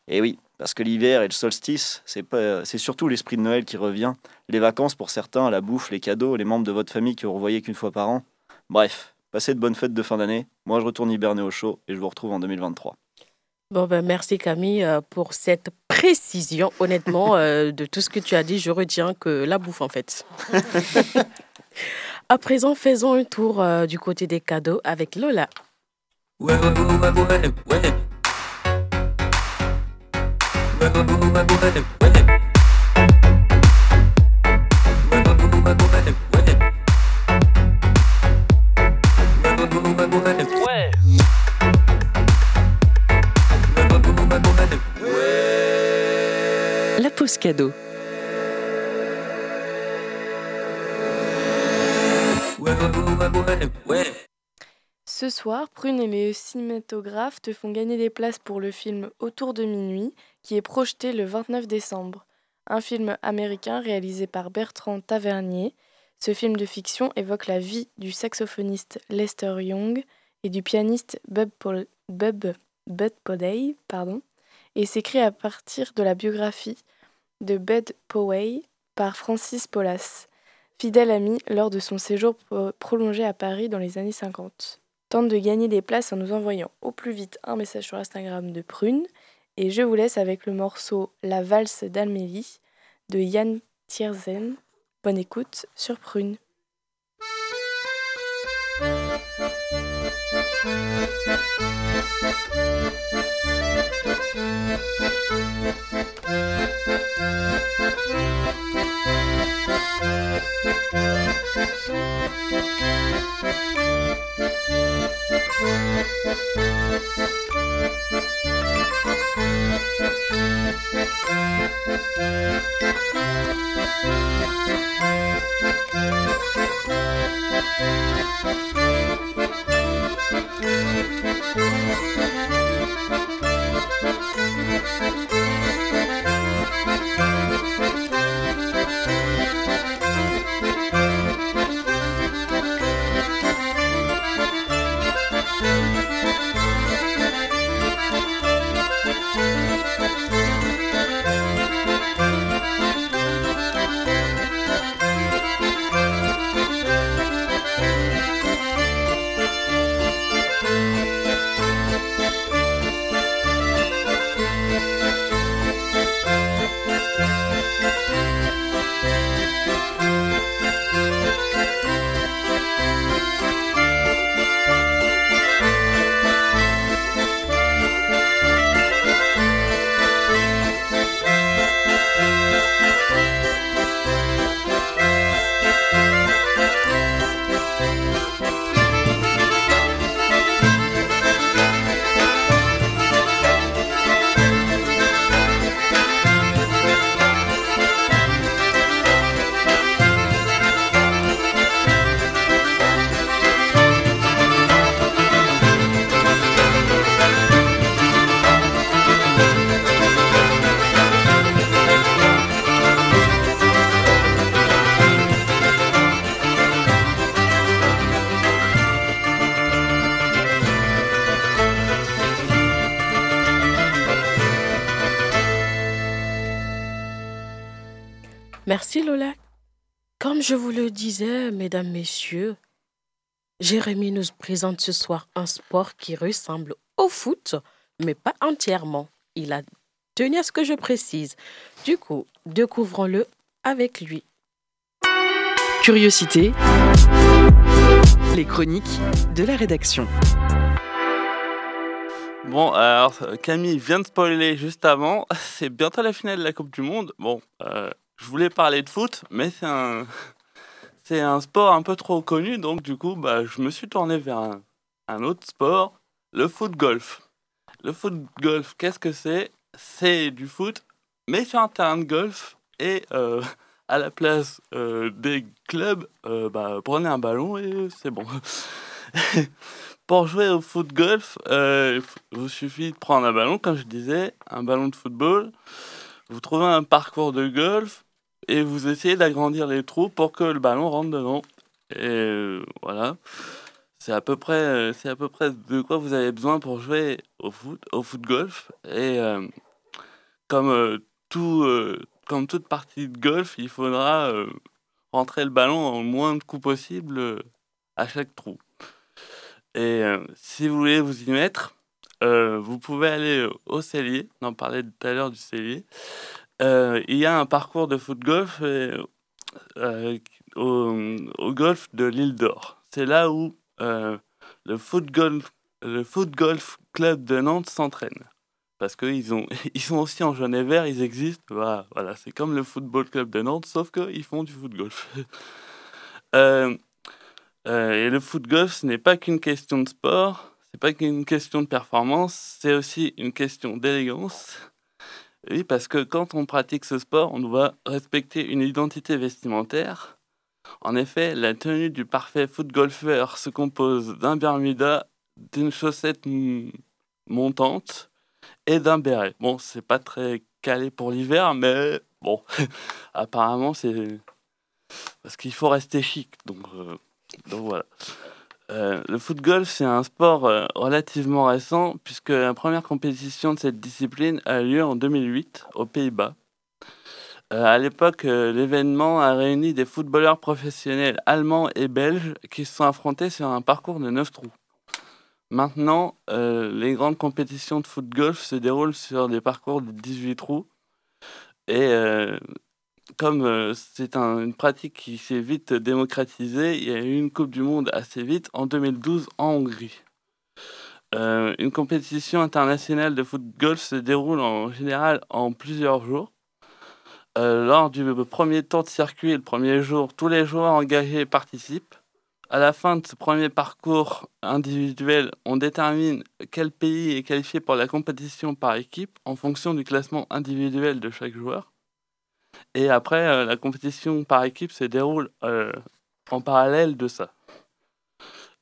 Et eh oui, parce que l'hiver et le solstice, c'est pas, c'est surtout l'esprit de Noël qui revient. Les vacances pour certains, la bouffe, les cadeaux, les membres de votre famille que vous revoyez qu'une fois par an. Bref, passez de bonnes fêtes de fin d'année. Moi, je retourne hiberner au chaud et je vous retrouve en 2023. Bon ben merci Camille euh, pour cette précision. Honnêtement, euh, de tout ce que tu as dit, je retiens que la bouffe en fait. [LAUGHS] à présent, faisons un tour du côté des cadeaux avec Lola. Ouais, ouais, ouais, cadeau. Ce soir, Prune et les cinématographes te font gagner des places pour le film Autour de minuit, qui est projeté le 29 décembre. Un film américain réalisé par Bertrand Tavernier. Ce film de fiction évoque la vie du saxophoniste Lester Young et du pianiste Bub, Bud pardon, et s'écrit à partir de la biographie de Bud Poway par Francis Paulas, fidèle ami lors de son séjour prolongé à Paris dans les années 50. Tente de gagner des places en nous envoyant au plus vite un message sur Instagram de Prune. Et je vous laisse avec le morceau La valse d'Almélie de Yann Tierzen. Bonne écoute sur Prune. Je vous le disais, mesdames, messieurs, Jérémy nous présente ce soir un sport qui ressemble au foot, mais pas entièrement. Il a tenu à ce que je précise. Du coup, découvrons-le avec lui. Curiosité. Les chroniques de la rédaction. Bon, alors Camille vient de spoiler juste avant. [LAUGHS] C'est bientôt la finale de la Coupe du Monde. Bon, euh, je voulais parler de foot, mais c'est un, c'est un sport un peu trop connu, donc du coup, bah, je me suis tourné vers un, autre sport, le foot golf. Le foot golf, qu'est-ce que c'est? C'est du foot, mais sur un terrain de golf, et euh, à la place euh, des clubs, euh, bah, prenez un ballon et c'est bon. [LAUGHS] Pour jouer au foot golf, il vous suffit de prendre un ballon, comme je disais, un ballon de football. Vous trouvez un parcours de golf, et vous essayez d'agrandir les trous pour que le ballon rentre dedans. Et euh, voilà. C'est à peu près, c'est à peu près de quoi vous avez besoin pour jouer au foot, au foot golf. Et euh, comme euh, tout, comme toute partie de golf, il faudra rentrer le ballon en moins de coups possible à chaque trou. Et si vous voulez vous y mettre, vous pouvez aller au cellier. On en parlait tout à l'heure du cellier. Euh, il y a un parcours de foot golf euh, euh, au, golf de l'île d'Or. C'est là où le, foot golf, le foot golf club de Nantes s'entraîne. Parce qu'ils [LAUGHS] ils sont aussi en jaune et vert, ils existent. Voilà c'est comme le football club de Nantes, sauf qu'ils font du foot golf. [LAUGHS] et le foot golf, ce n'est pas qu'une question de sport, c'est pas qu'une question de performance, c'est aussi une question d'élégance Oui, parce que quand on pratique ce sport, on doit respecter une identité vestimentaire. En effet, la tenue du parfait foot golfeur se compose d'un bermuda, d'une chaussette montante et d'un béret. Bon, c'est pas très calé pour l'hiver, mais bon, [LAUGHS] apparemment c'est parce qu'il faut rester chic. Donc, euh, donc voilà. Euh, le foot golf, c'est un sport euh, relativement récent, puisque la première compétition de cette discipline a lieu en 2008 aux Pays-Bas. Euh, à l'époque, l'événement a réuni des footballeurs professionnels allemands et belges qui se sont affrontés sur un parcours de 9 trous. Maintenant, les grandes compétitions de foot golf se déroulent sur des parcours de 18 trous. Et comme euh, c'est une pratique qui s'est vite démocratisée, il y a eu une Coupe du Monde assez vite en 2012 en Hongrie. Euh, une compétition internationale de foot golf se déroule en général en plusieurs jours. Euh, lors du premier tour de circuit, le premier jour, tous les joueurs engagés participent. À la fin de ce premier parcours individuel, on détermine quel pays est qualifié pour la compétition par équipe en fonction du classement individuel de chaque joueur. Et après, euh, la compétition par équipe se déroule euh, en parallèle de ça.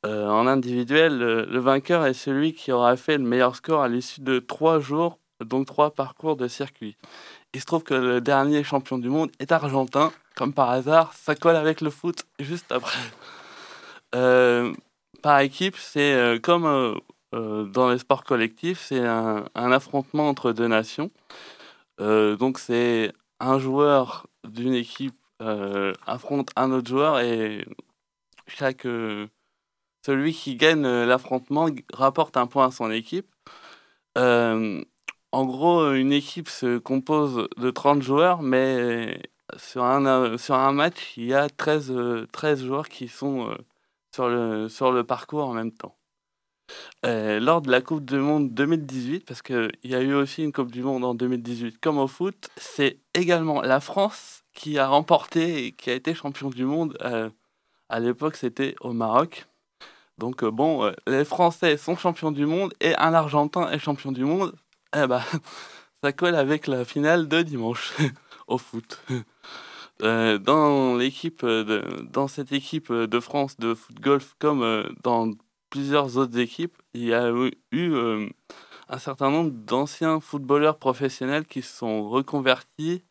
Euh, en individuel, le, vainqueur est celui qui aura fait le meilleur score à l'issue de trois jours, donc trois parcours de circuit. Il se trouve que le dernier champion du monde est argentin, comme par hasard, ça colle avec le foot juste après. par équipe, c'est comme dans les sports collectifs, c'est un, un, affrontement entre deux nations. donc c'est un joueur d'une équipe euh, affronte un autre joueur et chaque euh, celui qui gagne euh, l'affrontement rapporte un point à son équipe. en gros, une équipe se compose de 30 joueurs, mais sur un, match, il y a 13, 13 joueurs qui sont sur, sur le parcours en même temps. Euh, lors de la Coupe du Monde 2018, parce qu'il y a eu aussi une Coupe du Monde en 2018 comme au foot, c'est également la France qui a remporté et qui a été champion du monde. Euh, à l'époque, c'était au Maroc. Donc euh, bon, les Français sont champions du monde et un Argentin est champion du monde. Eh ben, [LAUGHS] ça colle avec la finale de dimanche [LAUGHS] au foot. dans l'équipe, dans cette équipe de France de foot golf, comme dans plusieurs autres équipes, il y a eu euh, un certain nombre d'anciens footballeurs professionnels qui se sont reconvertis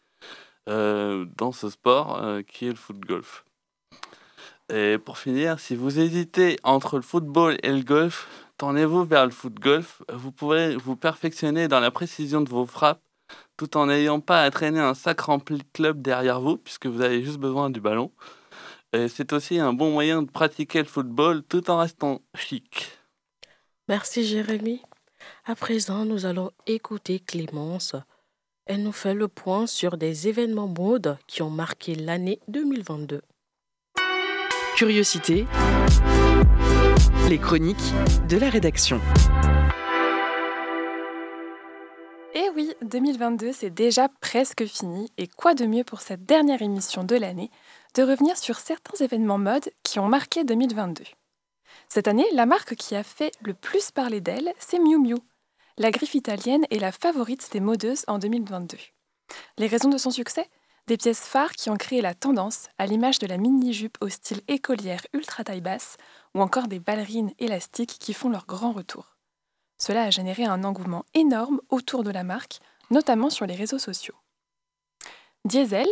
euh, dans ce sport euh, qui est le foot golf. Et pour finir, si vous hésitez entre le football et le golf, tournez-vous vers le foot golf. Vous pourrez vous perfectionner dans la précision de vos frappes tout en n'ayant pas à traîner un sac rempli de clubs derrière vous, puisque vous avez juste besoin du ballon c'est aussi un bon moyen de pratiquer le football tout en restant chic. Merci Jérémy. À présent, nous allons écouter Clémence. Elle nous fait le point sur des événements mode qui ont marqué l'année 2022. Curiosité. Les chroniques de la rédaction. 2022, c'est déjà presque fini. Et quoi de mieux pour cette dernière émission de l'année de revenir sur certains événements mode qui ont marqué 2022. Cette année, la marque qui a fait le plus parler d'elle, c'est Miu Miu. La griffe italienne est la favorite des modeuses en 2022. Les raisons de son succès? Des pièces phares qui ont créé la tendance, à l'image de la mini-jupe au style écolière ultra taille basse, ou encore des ballerines élastiques qui font leur grand retour. Cela a généré un engouement énorme autour de la marque, notamment sur les réseaux sociaux. Diesel,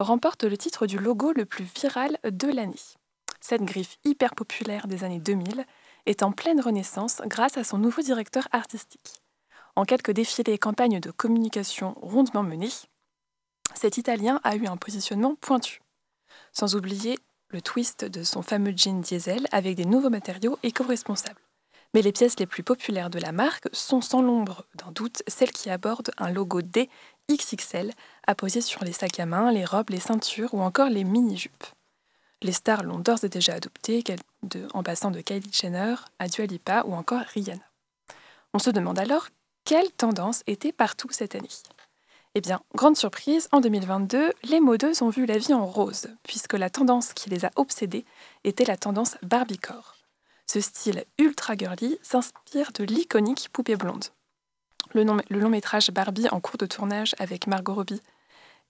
remporte le titre du logo le plus viral de l'année. Cette griffe hyper populaire des années 2000 est en pleine renaissance grâce à son nouveau directeur artistique. En quelques défilés et campagnes de communication rondement menées, cet Italien a eu un positionnement pointu. Sans oublier le twist de son fameux jean diesel avec des nouveaux matériaux éco-responsables. Mais les pièces les plus populaires de la marque sont sans l'ombre d'un doute celles qui abordent un logo D XXL apposé sur les sacs à main, les robes, les ceintures ou encore les mini-jupes. Les stars l'ont d'ores et déjà adopté, en passant de Kylie Jenner à Dua Lipa ou encore Rihanna. On se demande alors quelle tendance était partout cette année. Eh bien, grande surprise, en 2022, les modeuses ont vu la vie en rose, puisque la tendance qui les a obsédées était la tendance Barbiecore. Ce style ultra girly s'inspire de l'iconique poupée blonde. Le, long métrage Barbie en cours de tournage avec Margot Robbie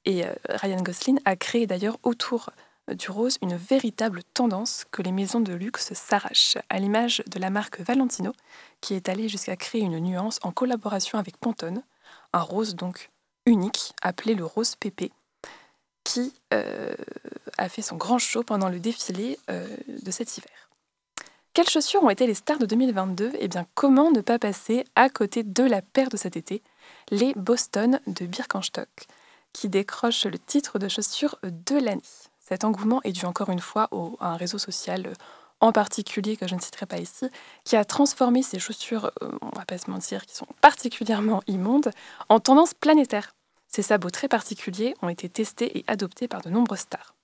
et euh, Ryan Gosling a créé d'ailleurs autour du rose une véritable tendance que les maisons de luxe s'arrachent, à l'image de la marque Valentino, qui est allée jusqu'à créer une nuance en collaboration avec Pantone, un rose donc unique appelé le rose pépé, qui euh, a fait son grand show pendant le défilé euh, de cet hiver. Quelles chaussures ont été les stars de 2022 Eh bien, comment ne pas passer à côté de la paire de cet été, les Boston de Birkenstock, qui décrochent le titre de chaussures de l'année. Cet engouement est dû encore une fois à un réseau social euh, en particulier, que je ne citerai pas ici, qui a transformé ces chaussures, euh, on va pas se mentir, qui sont particulièrement immondes, en tendance planétaire. Ces sabots très particuliers ont été testés et adoptés par de nombreuses stars.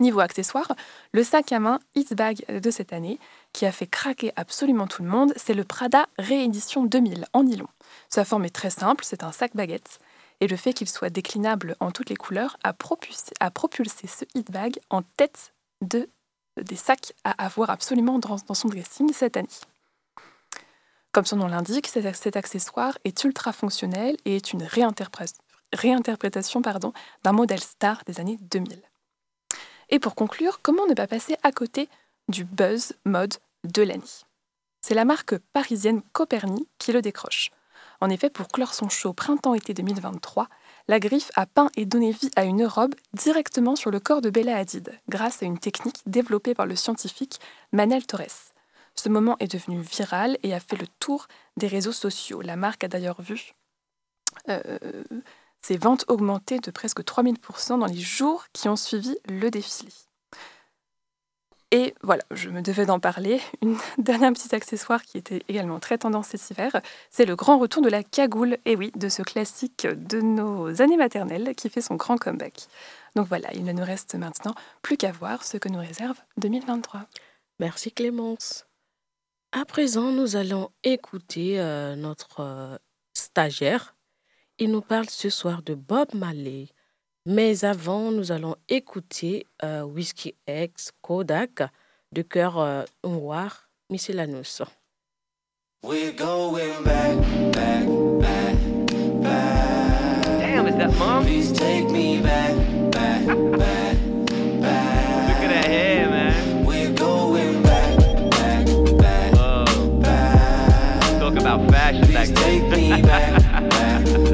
Niveau accessoires, le sac à main It's Bag de cette année, qui a fait craquer absolument tout le monde, c'est le Prada Réédition 2000 en nylon. Sa forme est très simple, c'est un sac baguette et le fait qu'il soit déclinable en toutes les couleurs a propulsé, ce hit bag en tête de, des sacs à avoir absolument dans, son dressing cette année. Comme son nom l'indique, cet, accessoire est ultra fonctionnel et est une réinterprétation d'un modèle star des années 2000. Et pour conclure, comment ne pas passer à côté du buzz mode de l'année C'est la marque parisienne Coperni qui le décroche. En effet, pour clore son show printemps-été 2023, la griffe a peint et donné vie à une robe directement sur le corps de Bella Hadid, grâce à une technique développée par le scientifique Manel Torres. Ce moment est devenu viral et a fait le tour des réseaux sociaux. La marque a d'ailleurs vu euh, ses ventes augmenter de presque 3000% dans les jours qui ont suivi le défilé. Et voilà, je me devais d'en parler. [LAUGHS] Une dernière petite accessoire qui était également très tendance cet hiver, c'est le grand retour de la cagoule, et oui, de ce classique de nos années maternelles qui fait son grand comeback. Donc voilà, il ne nous reste maintenant plus qu'à voir ce que nous réserve 2023. Merci Clémence. À présent, nous allons écouter euh, notre euh, stagiaire. Il nous parle ce soir de Bob Marley. Mais avant, nous allons écouter euh, Whiskey X Kodak de cœur euh, noir Miscellaneous. We're going back, back, back, back. Damn, is that mom? Please take me back, back, back, back. Look at that hair, man. We're going back, back, back, Whoa. back. Talk about fashion Please back then. take me back, back. [LAUGHS]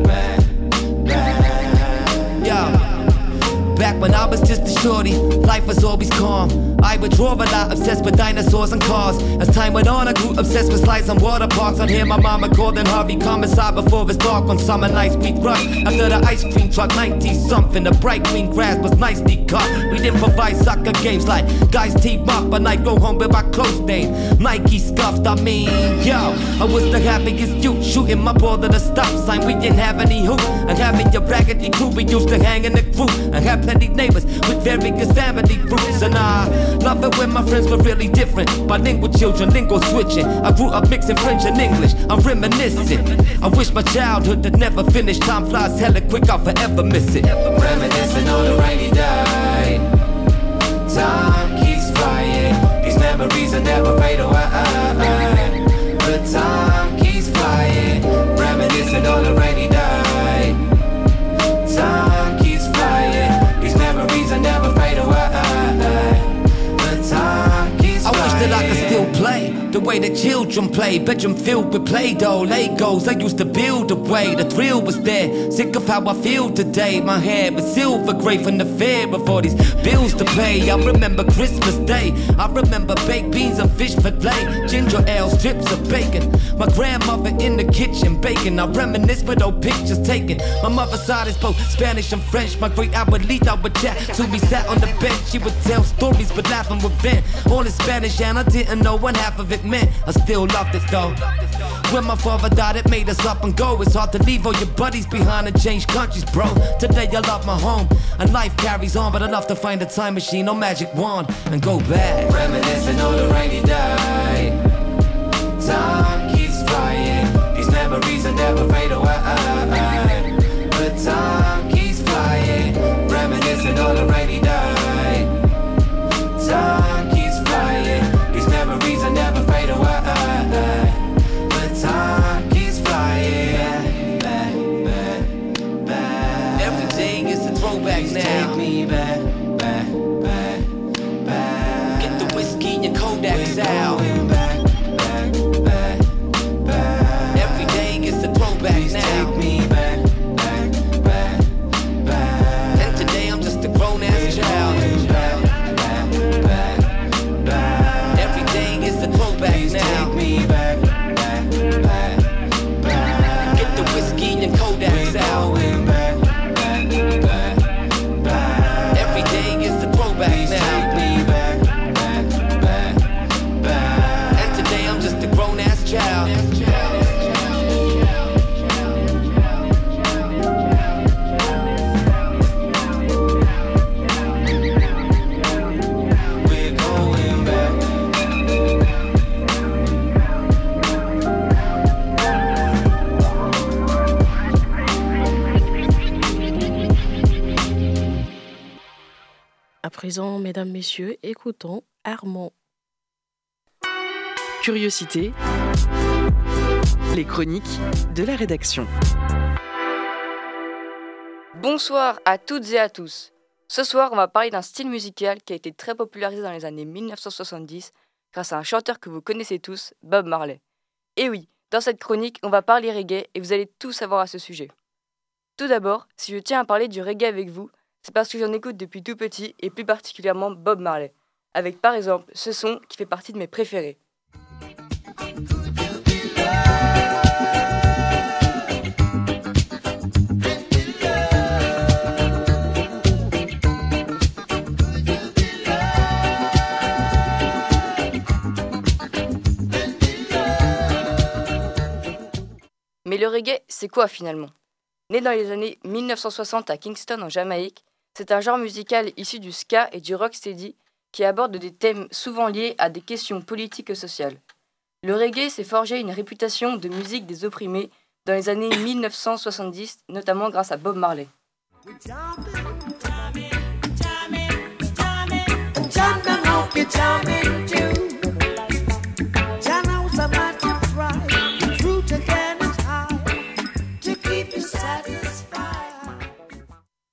Back when I was just a shorty, life was always calm. I would draw a lot, obsessed with dinosaurs and cars. As time went on, I grew obsessed with slides and water parks. I'd hear my mama calling Harvey Commissar before it's dark on summer nights. We'd rush after the ice cream truck, 90 something. The bright green grass was nicely cut. We'd improvise soccer games like guys team up, and I'd go home with my clothes name. Nike scuffed, I mean, yo, I was the happiest youth shooting my ball at the stop sign. We didn't have any hoop, and having a raggedy crew, we used to hang in the group and have plenty neighbors with various family roots. And I love it when my friends were really different. Bilingual children, lingo switching. I grew up mixing French and English. I'm reminiscing. I wish my childhood had never finished. Time flies hella quick, I'll forever miss it. Reminiscing on a rainy day. Time keeps flying. These memories will never fade away. But time keeps flying. Reminiscing on a rainy day. Way the children play. Bedroom filled with Play Doh, Legos. I used to build away. The thrill was there. Sick of how I feel today. My hair was silver gray from the fear of all these bills to pay. I remember Christmas Day. I remember baked beans and fish fillet. Ginger ale, strips of bacon. My grandmother in the kitchen baking. I reminisce with old pictures taken. My mother's side is both Spanish and French. My great abuelita would chat to me, sat on the bench. She would tell stories, but laughing with vent. All in Spanish, and I didn't know one half of it meant. I still loved it though. When my father died, it made us up and go. It's hard to leave all your buddies behind and change countries, bro. Today I love my home, and life carries on, but enough to find a time machine or magic wand and go back. Reminiscing on the rainy day. Time keeps flying, these memories will never fade away. Présent, mesdames, messieurs, écoutons Armand. Curiosité. Les chroniques de la rédaction. Bonsoir à toutes et à tous. Ce soir, on va parler d'un style musical qui a été très popularisé dans les années 1970 grâce à un chanteur que vous connaissez tous, Bob Marley. Et oui, dans cette chronique, on va parler reggae et vous allez tout savoir à ce sujet. Tout d'abord, si je tiens à parler du reggae avec vous, c'est parce que j'en écoute depuis tout petit et plus particulièrement Bob Marley, avec par exemple ce son qui fait partie de mes préférés. Mais le reggae, c'est quoi finalement? Né dans les années 1960 à Kingston en Jamaïque, c'est un genre musical issu du ska et du rocksteady qui aborde des thèmes souvent liés à des questions politiques et sociales. Le reggae s'est forgé une réputation de musique des opprimés dans les années 1970, notamment grâce à Bob Marley.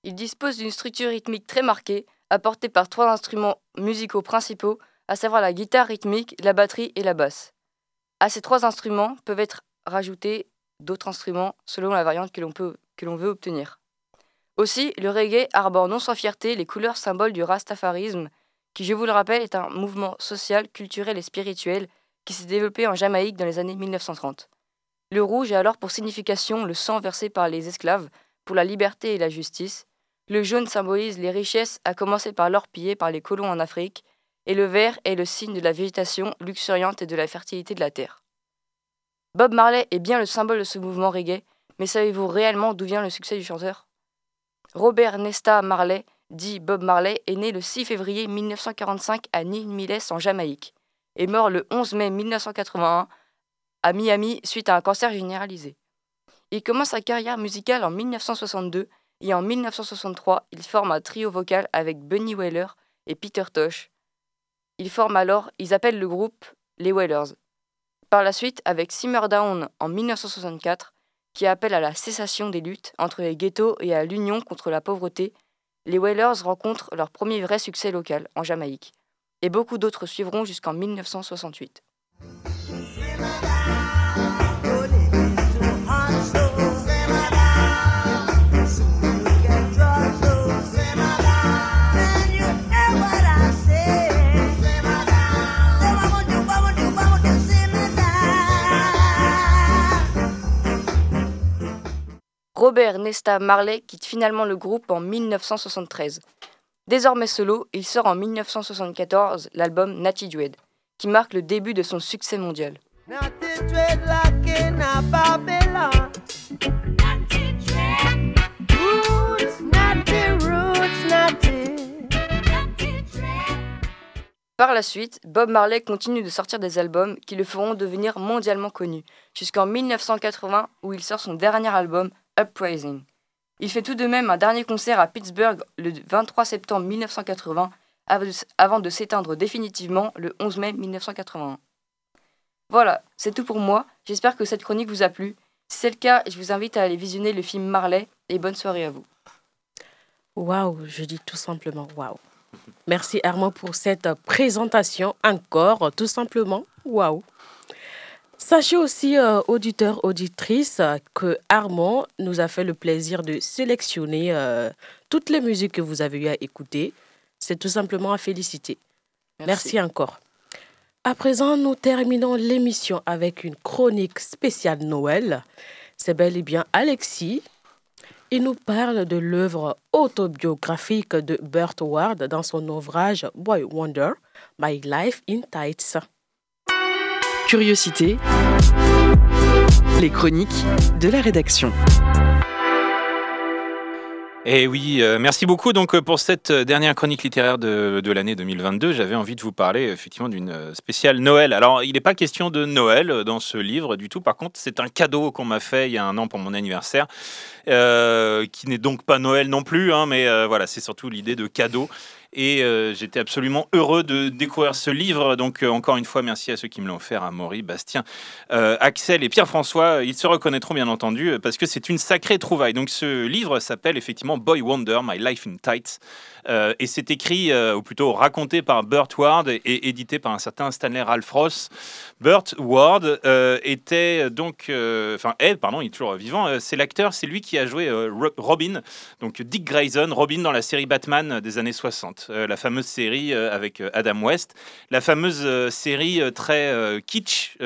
Il dispose d'une structure rythmique très marquée, apportée par trois instruments musicaux principaux, à savoir la guitare rythmique, la batterie et la basse. À ces trois instruments peuvent être rajoutés d'autres instruments selon la variante que l'on, veut obtenir. Aussi, le reggae arbore non sans fierté les couleurs symboles du rastafarisme, qui, je vous le rappelle, est un mouvement social, culturel et spirituel qui s'est développé en Jamaïque dans les années 1930. Le rouge a alors pour signification le sang versé par les esclaves pour la liberté et la justice, le jaune symbolise les richesses, à commencer par l'or pillé par les colons en Afrique, et le vert est le signe de la végétation luxuriante et de la fertilité de la terre. Bob Marley est bien le symbole de ce mouvement reggae, mais savez-vous réellement d'où vient le succès du chanteur? Robert Nesta Marley, dit Bob Marley, est né le 6 février 1945 à Miles en Jamaïque, et mort le 11 mai 1981 à Miami suite à un cancer généralisé. Il commence sa carrière musicale en 1962 et en 1963, il forme un trio vocal avec Bunny Wailer et Peter Tosh. Ils forment alors, ils appellent le groupe les Wailers. Par la suite, avec Simmer Down en 1964, qui appelle à la cessation des luttes entre les ghettos et à l'union contre la pauvreté, les Wailers rencontrent leur premier vrai succès local en Jamaïque. Et beaucoup d'autres suivront jusqu'en 1968. Robert Nesta Marley quitte finalement le groupe en 1973. Désormais solo, il sort en 1974 l'album Natty Dread, qui marque le début de son succès mondial. Par la suite, Bob Marley continue de sortir des albums qui le feront devenir mondialement connu, jusqu'en 1980 où il sort son dernier album, Uprising. Il fait tout de même un dernier concert à Pittsburgh le 23 septembre 1980 avant de s'éteindre définitivement le 11 mai 1981. Voilà, c'est tout pour moi. J'espère que cette chronique vous a plu. Si c'est le cas, je vous invite à aller visionner le film Marley et bonne soirée à vous. Waouh, je dis tout simplement waouh. Merci Armand pour cette présentation encore, tout simplement. Waouh. Sachez aussi, euh, auditeurs, auditrices, que Armand nous a fait le plaisir de sélectionner euh, toutes les musiques que vous avez eu à écouter. C'est tout simplement à féliciter. Merci encore. À présent, nous terminons l'émission avec une chronique spéciale Noël. C'est bel et bien Alexis il nous parle de l'œuvre autobiographique de Burt Ward dans son ouvrage Boy Wonder, My Life in Tights. Curiosité, les chroniques de la rédaction. Et oui, euh, merci beaucoup donc euh, pour cette euh, dernière chronique littéraire de, de l'année 2022. J'avais envie de vous parler effectivement d'une spéciale Noël. Alors, il n'est pas question de Noël dans ce livre du tout. Par contre, c'est un cadeau qu'on m'a fait il y a un an pour mon anniversaire, qui n'est donc pas Noël non plus, hein, mais voilà, c'est surtout l'idée de cadeau. Et euh, j'étais absolument heureux de découvrir ce livre. Donc, euh, encore une fois, merci à ceux qui me l'ont offert, à Maury, Bastien, euh, Axel et Pierre-François. Ils se reconnaîtront, bien entendu, parce que c'est une sacrée trouvaille. Donc, ce livre s'appelle effectivement Boy Wonder, My Life in Tights. Euh, et c'est écrit, euh, ou plutôt raconté par Burt Ward et, édité par un certain Stanley Ralph Ross. Burt Ward euh, était donc, enfin, est, pardon, il est toujours vivant. c'est l'acteur, c'est lui qui a joué Robin, donc Dick Grayson, Robin dans la série Batman des années 60, la fameuse série avec Adam West, la fameuse série très kitsch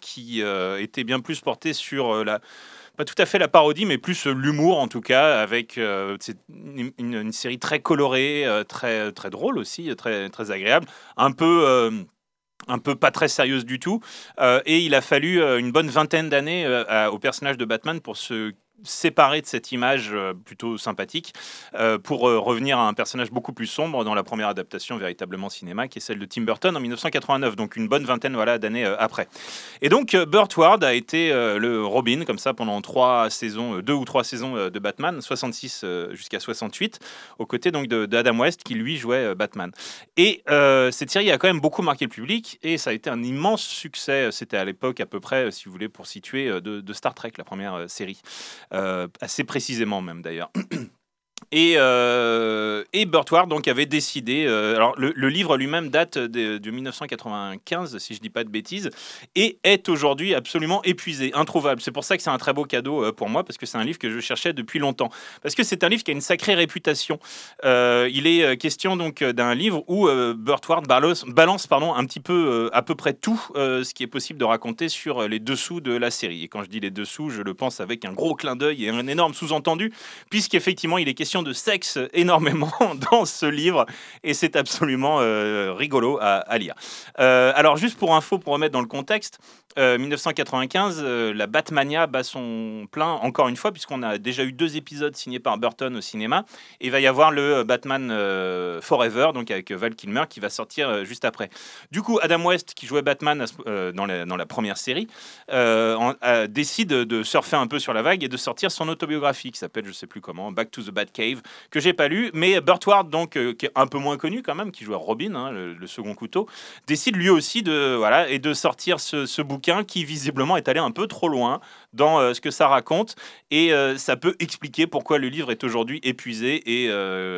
qui était bien plus portée sur la tout à fait la parodie, mais plus euh, l'humour en tout cas, avec euh, une, série très colorée, euh, très, très drôle aussi, très, très agréable, un peu un peu pas très sérieuse du tout. et il a fallu une bonne vingtaine d'années au personnage de Batman pour se séparé de cette image euh, plutôt sympathique euh, pour euh, revenir à un personnage beaucoup plus sombre dans la première adaptation véritablement cinéma qui est celle de Tim Burton en 1989 donc une bonne vingtaine voilà d'années après. Et donc Burt Ward a été le Robin comme ça pendant trois saisons deux ou trois saisons de Batman 66 jusqu'à 68 aux côtés donc d'Adam West qui lui jouait Batman. Et cette série a quand même beaucoup marqué le public et ça a été un immense succès. C'était à l'époque à peu près si vous voulez pour situer de, Star Trek la première série assez précisément même d'ailleurs. [CLEARS THROAT] Et, euh, et donc avait décidé. Euh, alors le, livre lui-même date de, 1995, si je dis pas de bêtises, et est aujourd'hui absolument épuisé, introuvable. C'est pour ça que c'est un très beau cadeau euh, pour moi parce que c'est un livre que je cherchais depuis longtemps. Parce que c'est un livre qui a une sacrée réputation. Euh, il est question donc d'un livre où Burt Ward balance, balance, pardon un petit peu à peu près tout ce qui est possible de raconter sur les dessous de la série. Et quand je dis les dessous, je le pense avec un gros clin d'œil et un énorme sous-entendu, puisqu'effectivement il est question de sexe énormément [LAUGHS] dans ce livre et c'est absolument euh, rigolo à, lire. Euh, alors juste pour info, pour remettre dans le contexte, 1995, euh, la Batmania bat son plein encore une fois puisqu'on a déjà eu deux épisodes signés par Burton au cinéma et il va y avoir le Batman Forever donc avec Val Kilmer qui va sortir juste après. Du coup, Adam West qui jouait Batman dans la, première série décide de surfer un peu sur la vague et de sortir son autobiographie qui s'appelle je sais plus comment Back to the Batcave que j'ai pas lu, mais Burt Ward, donc, euh, qui est un peu moins connu quand même, qui joue à Robin, hein, le, second couteau, décide lui aussi de, voilà, et de sortir ce, bouquin qui visiblement est allé un peu trop loin dans euh, ce que ça raconte, et euh, ça peut expliquer pourquoi le livre est aujourd'hui épuisé et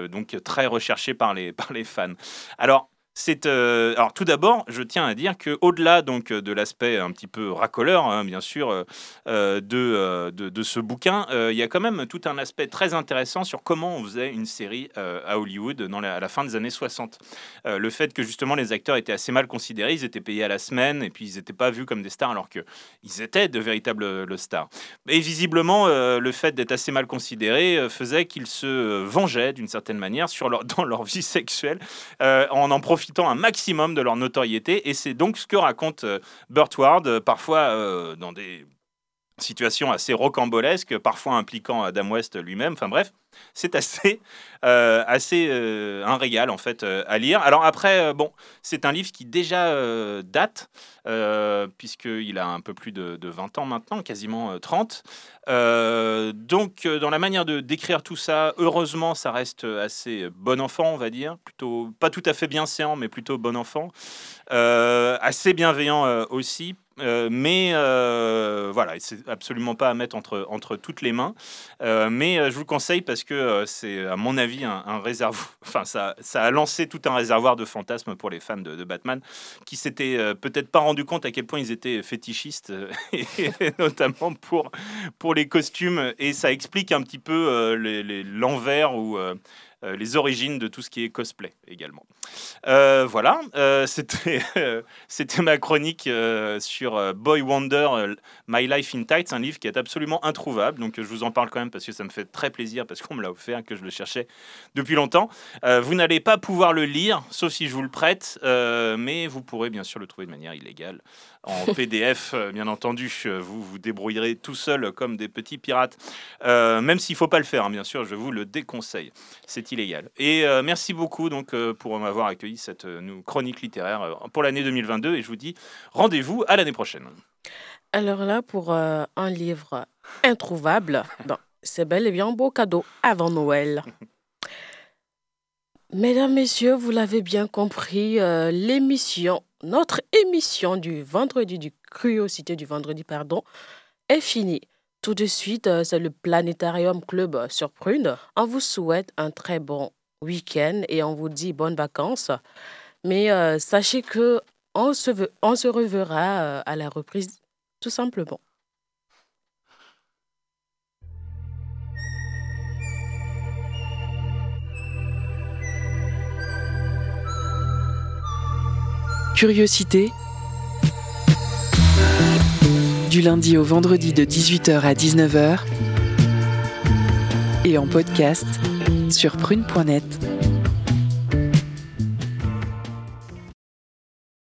donc très recherché par les, [LAUGHS] par les fans. Alors, c'est euh, alors tout d'abord, je tiens à dire que au-delà donc de l'aspect un petit peu racoleur, hein, bien sûr, euh, euh, de, de, ce bouquin, il y a quand même tout un aspect très intéressant sur comment on faisait une série à Hollywood dans la, à la fin des années 60. le fait que justement les acteurs étaient assez mal considérés, ils étaient payés à la semaine et puis ils n'étaient pas vus comme des stars alors que ils étaient de véritables stars. Et visiblement, le fait d'être assez mal considérés faisait qu'ils se vengeaient d'une certaine manière sur leur, [LAUGHS] dans leur vie sexuelle en en profitant un maximum de leur notoriété. Et c'est donc ce que raconte euh, Burt Ward, euh, parfois euh, dans des situations assez rocambolesques, parfois impliquant Adam West lui-même. Enfin bref, c'est assez, assez un régal en fait à lire. Alors après, bon, c'est un livre qui déjà date, puisqu'il a un peu plus de, de, 20 ans maintenant, quasiment 30. Euh, donc, euh, dans la manière de décrire tout ça, heureusement, ça reste assez bon enfant, on va dire. Plutôt, pas tout à fait bien séant, mais plutôt bon enfant. Euh, assez bienveillant aussi. Mais voilà, c'est absolument pas à mettre entre, entre toutes les mains. mais je vous le conseille parce que c'est, à mon avis, un, réservoir. [LAUGHS] Enfin, ça, ça a lancé tout un réservoir de fantasmes pour les fans de, Batman qui s'étaient peut-être pas rendu compte à quel point ils étaient fétichistes, [LAUGHS] et, [LAUGHS] notamment pour, pour les costumes et ça explique un petit peu euh, l'envers ou euh, euh, les origines de tout ce qui est cosplay également. voilà, c'était c'était ma chronique sur Boy Wonder, My Life in Tights, un livre qui est absolument introuvable. Donc je vous en parle quand même parce que ça me fait très plaisir parce qu'on me l'a offert, que je le cherchais depuis longtemps. vous n'allez pas pouvoir le lire, sauf si je vous le prête, mais vous pourrez bien sûr le trouver de manière illégale en [LAUGHS] PDF, euh, bien entendu. Euh, vous vous débrouillerez tout seul comme des petits pirates. Euh, même s'il ne faut pas le faire, hein, bien sûr, je vous le déconseille. C'est illégal. Et merci beaucoup donc pour m'avoir accueilli cette chronique littéraire pour l'année 2022. Et je vous dis rendez-vous à l'année prochaine. Alors là, pour un livre introuvable, [LAUGHS] c'est bel et bien un beau cadeau avant Noël. [LAUGHS] Mesdames, Messieurs, vous l'avez bien compris, euh, l'émission, notre émission du vendredi, du Curiosité du vendredi, pardon, est finie. Tout de suite, euh, c'est le Planétarium Club sur Prune. On vous souhaite un très bon week-end et on vous dit bonnes vacances. Mais euh, sachez que on se, on se reverra à la reprise, tout simplement. Curiosité. Du lundi au vendredi de 18h à 19h. Et en podcast sur prune.net.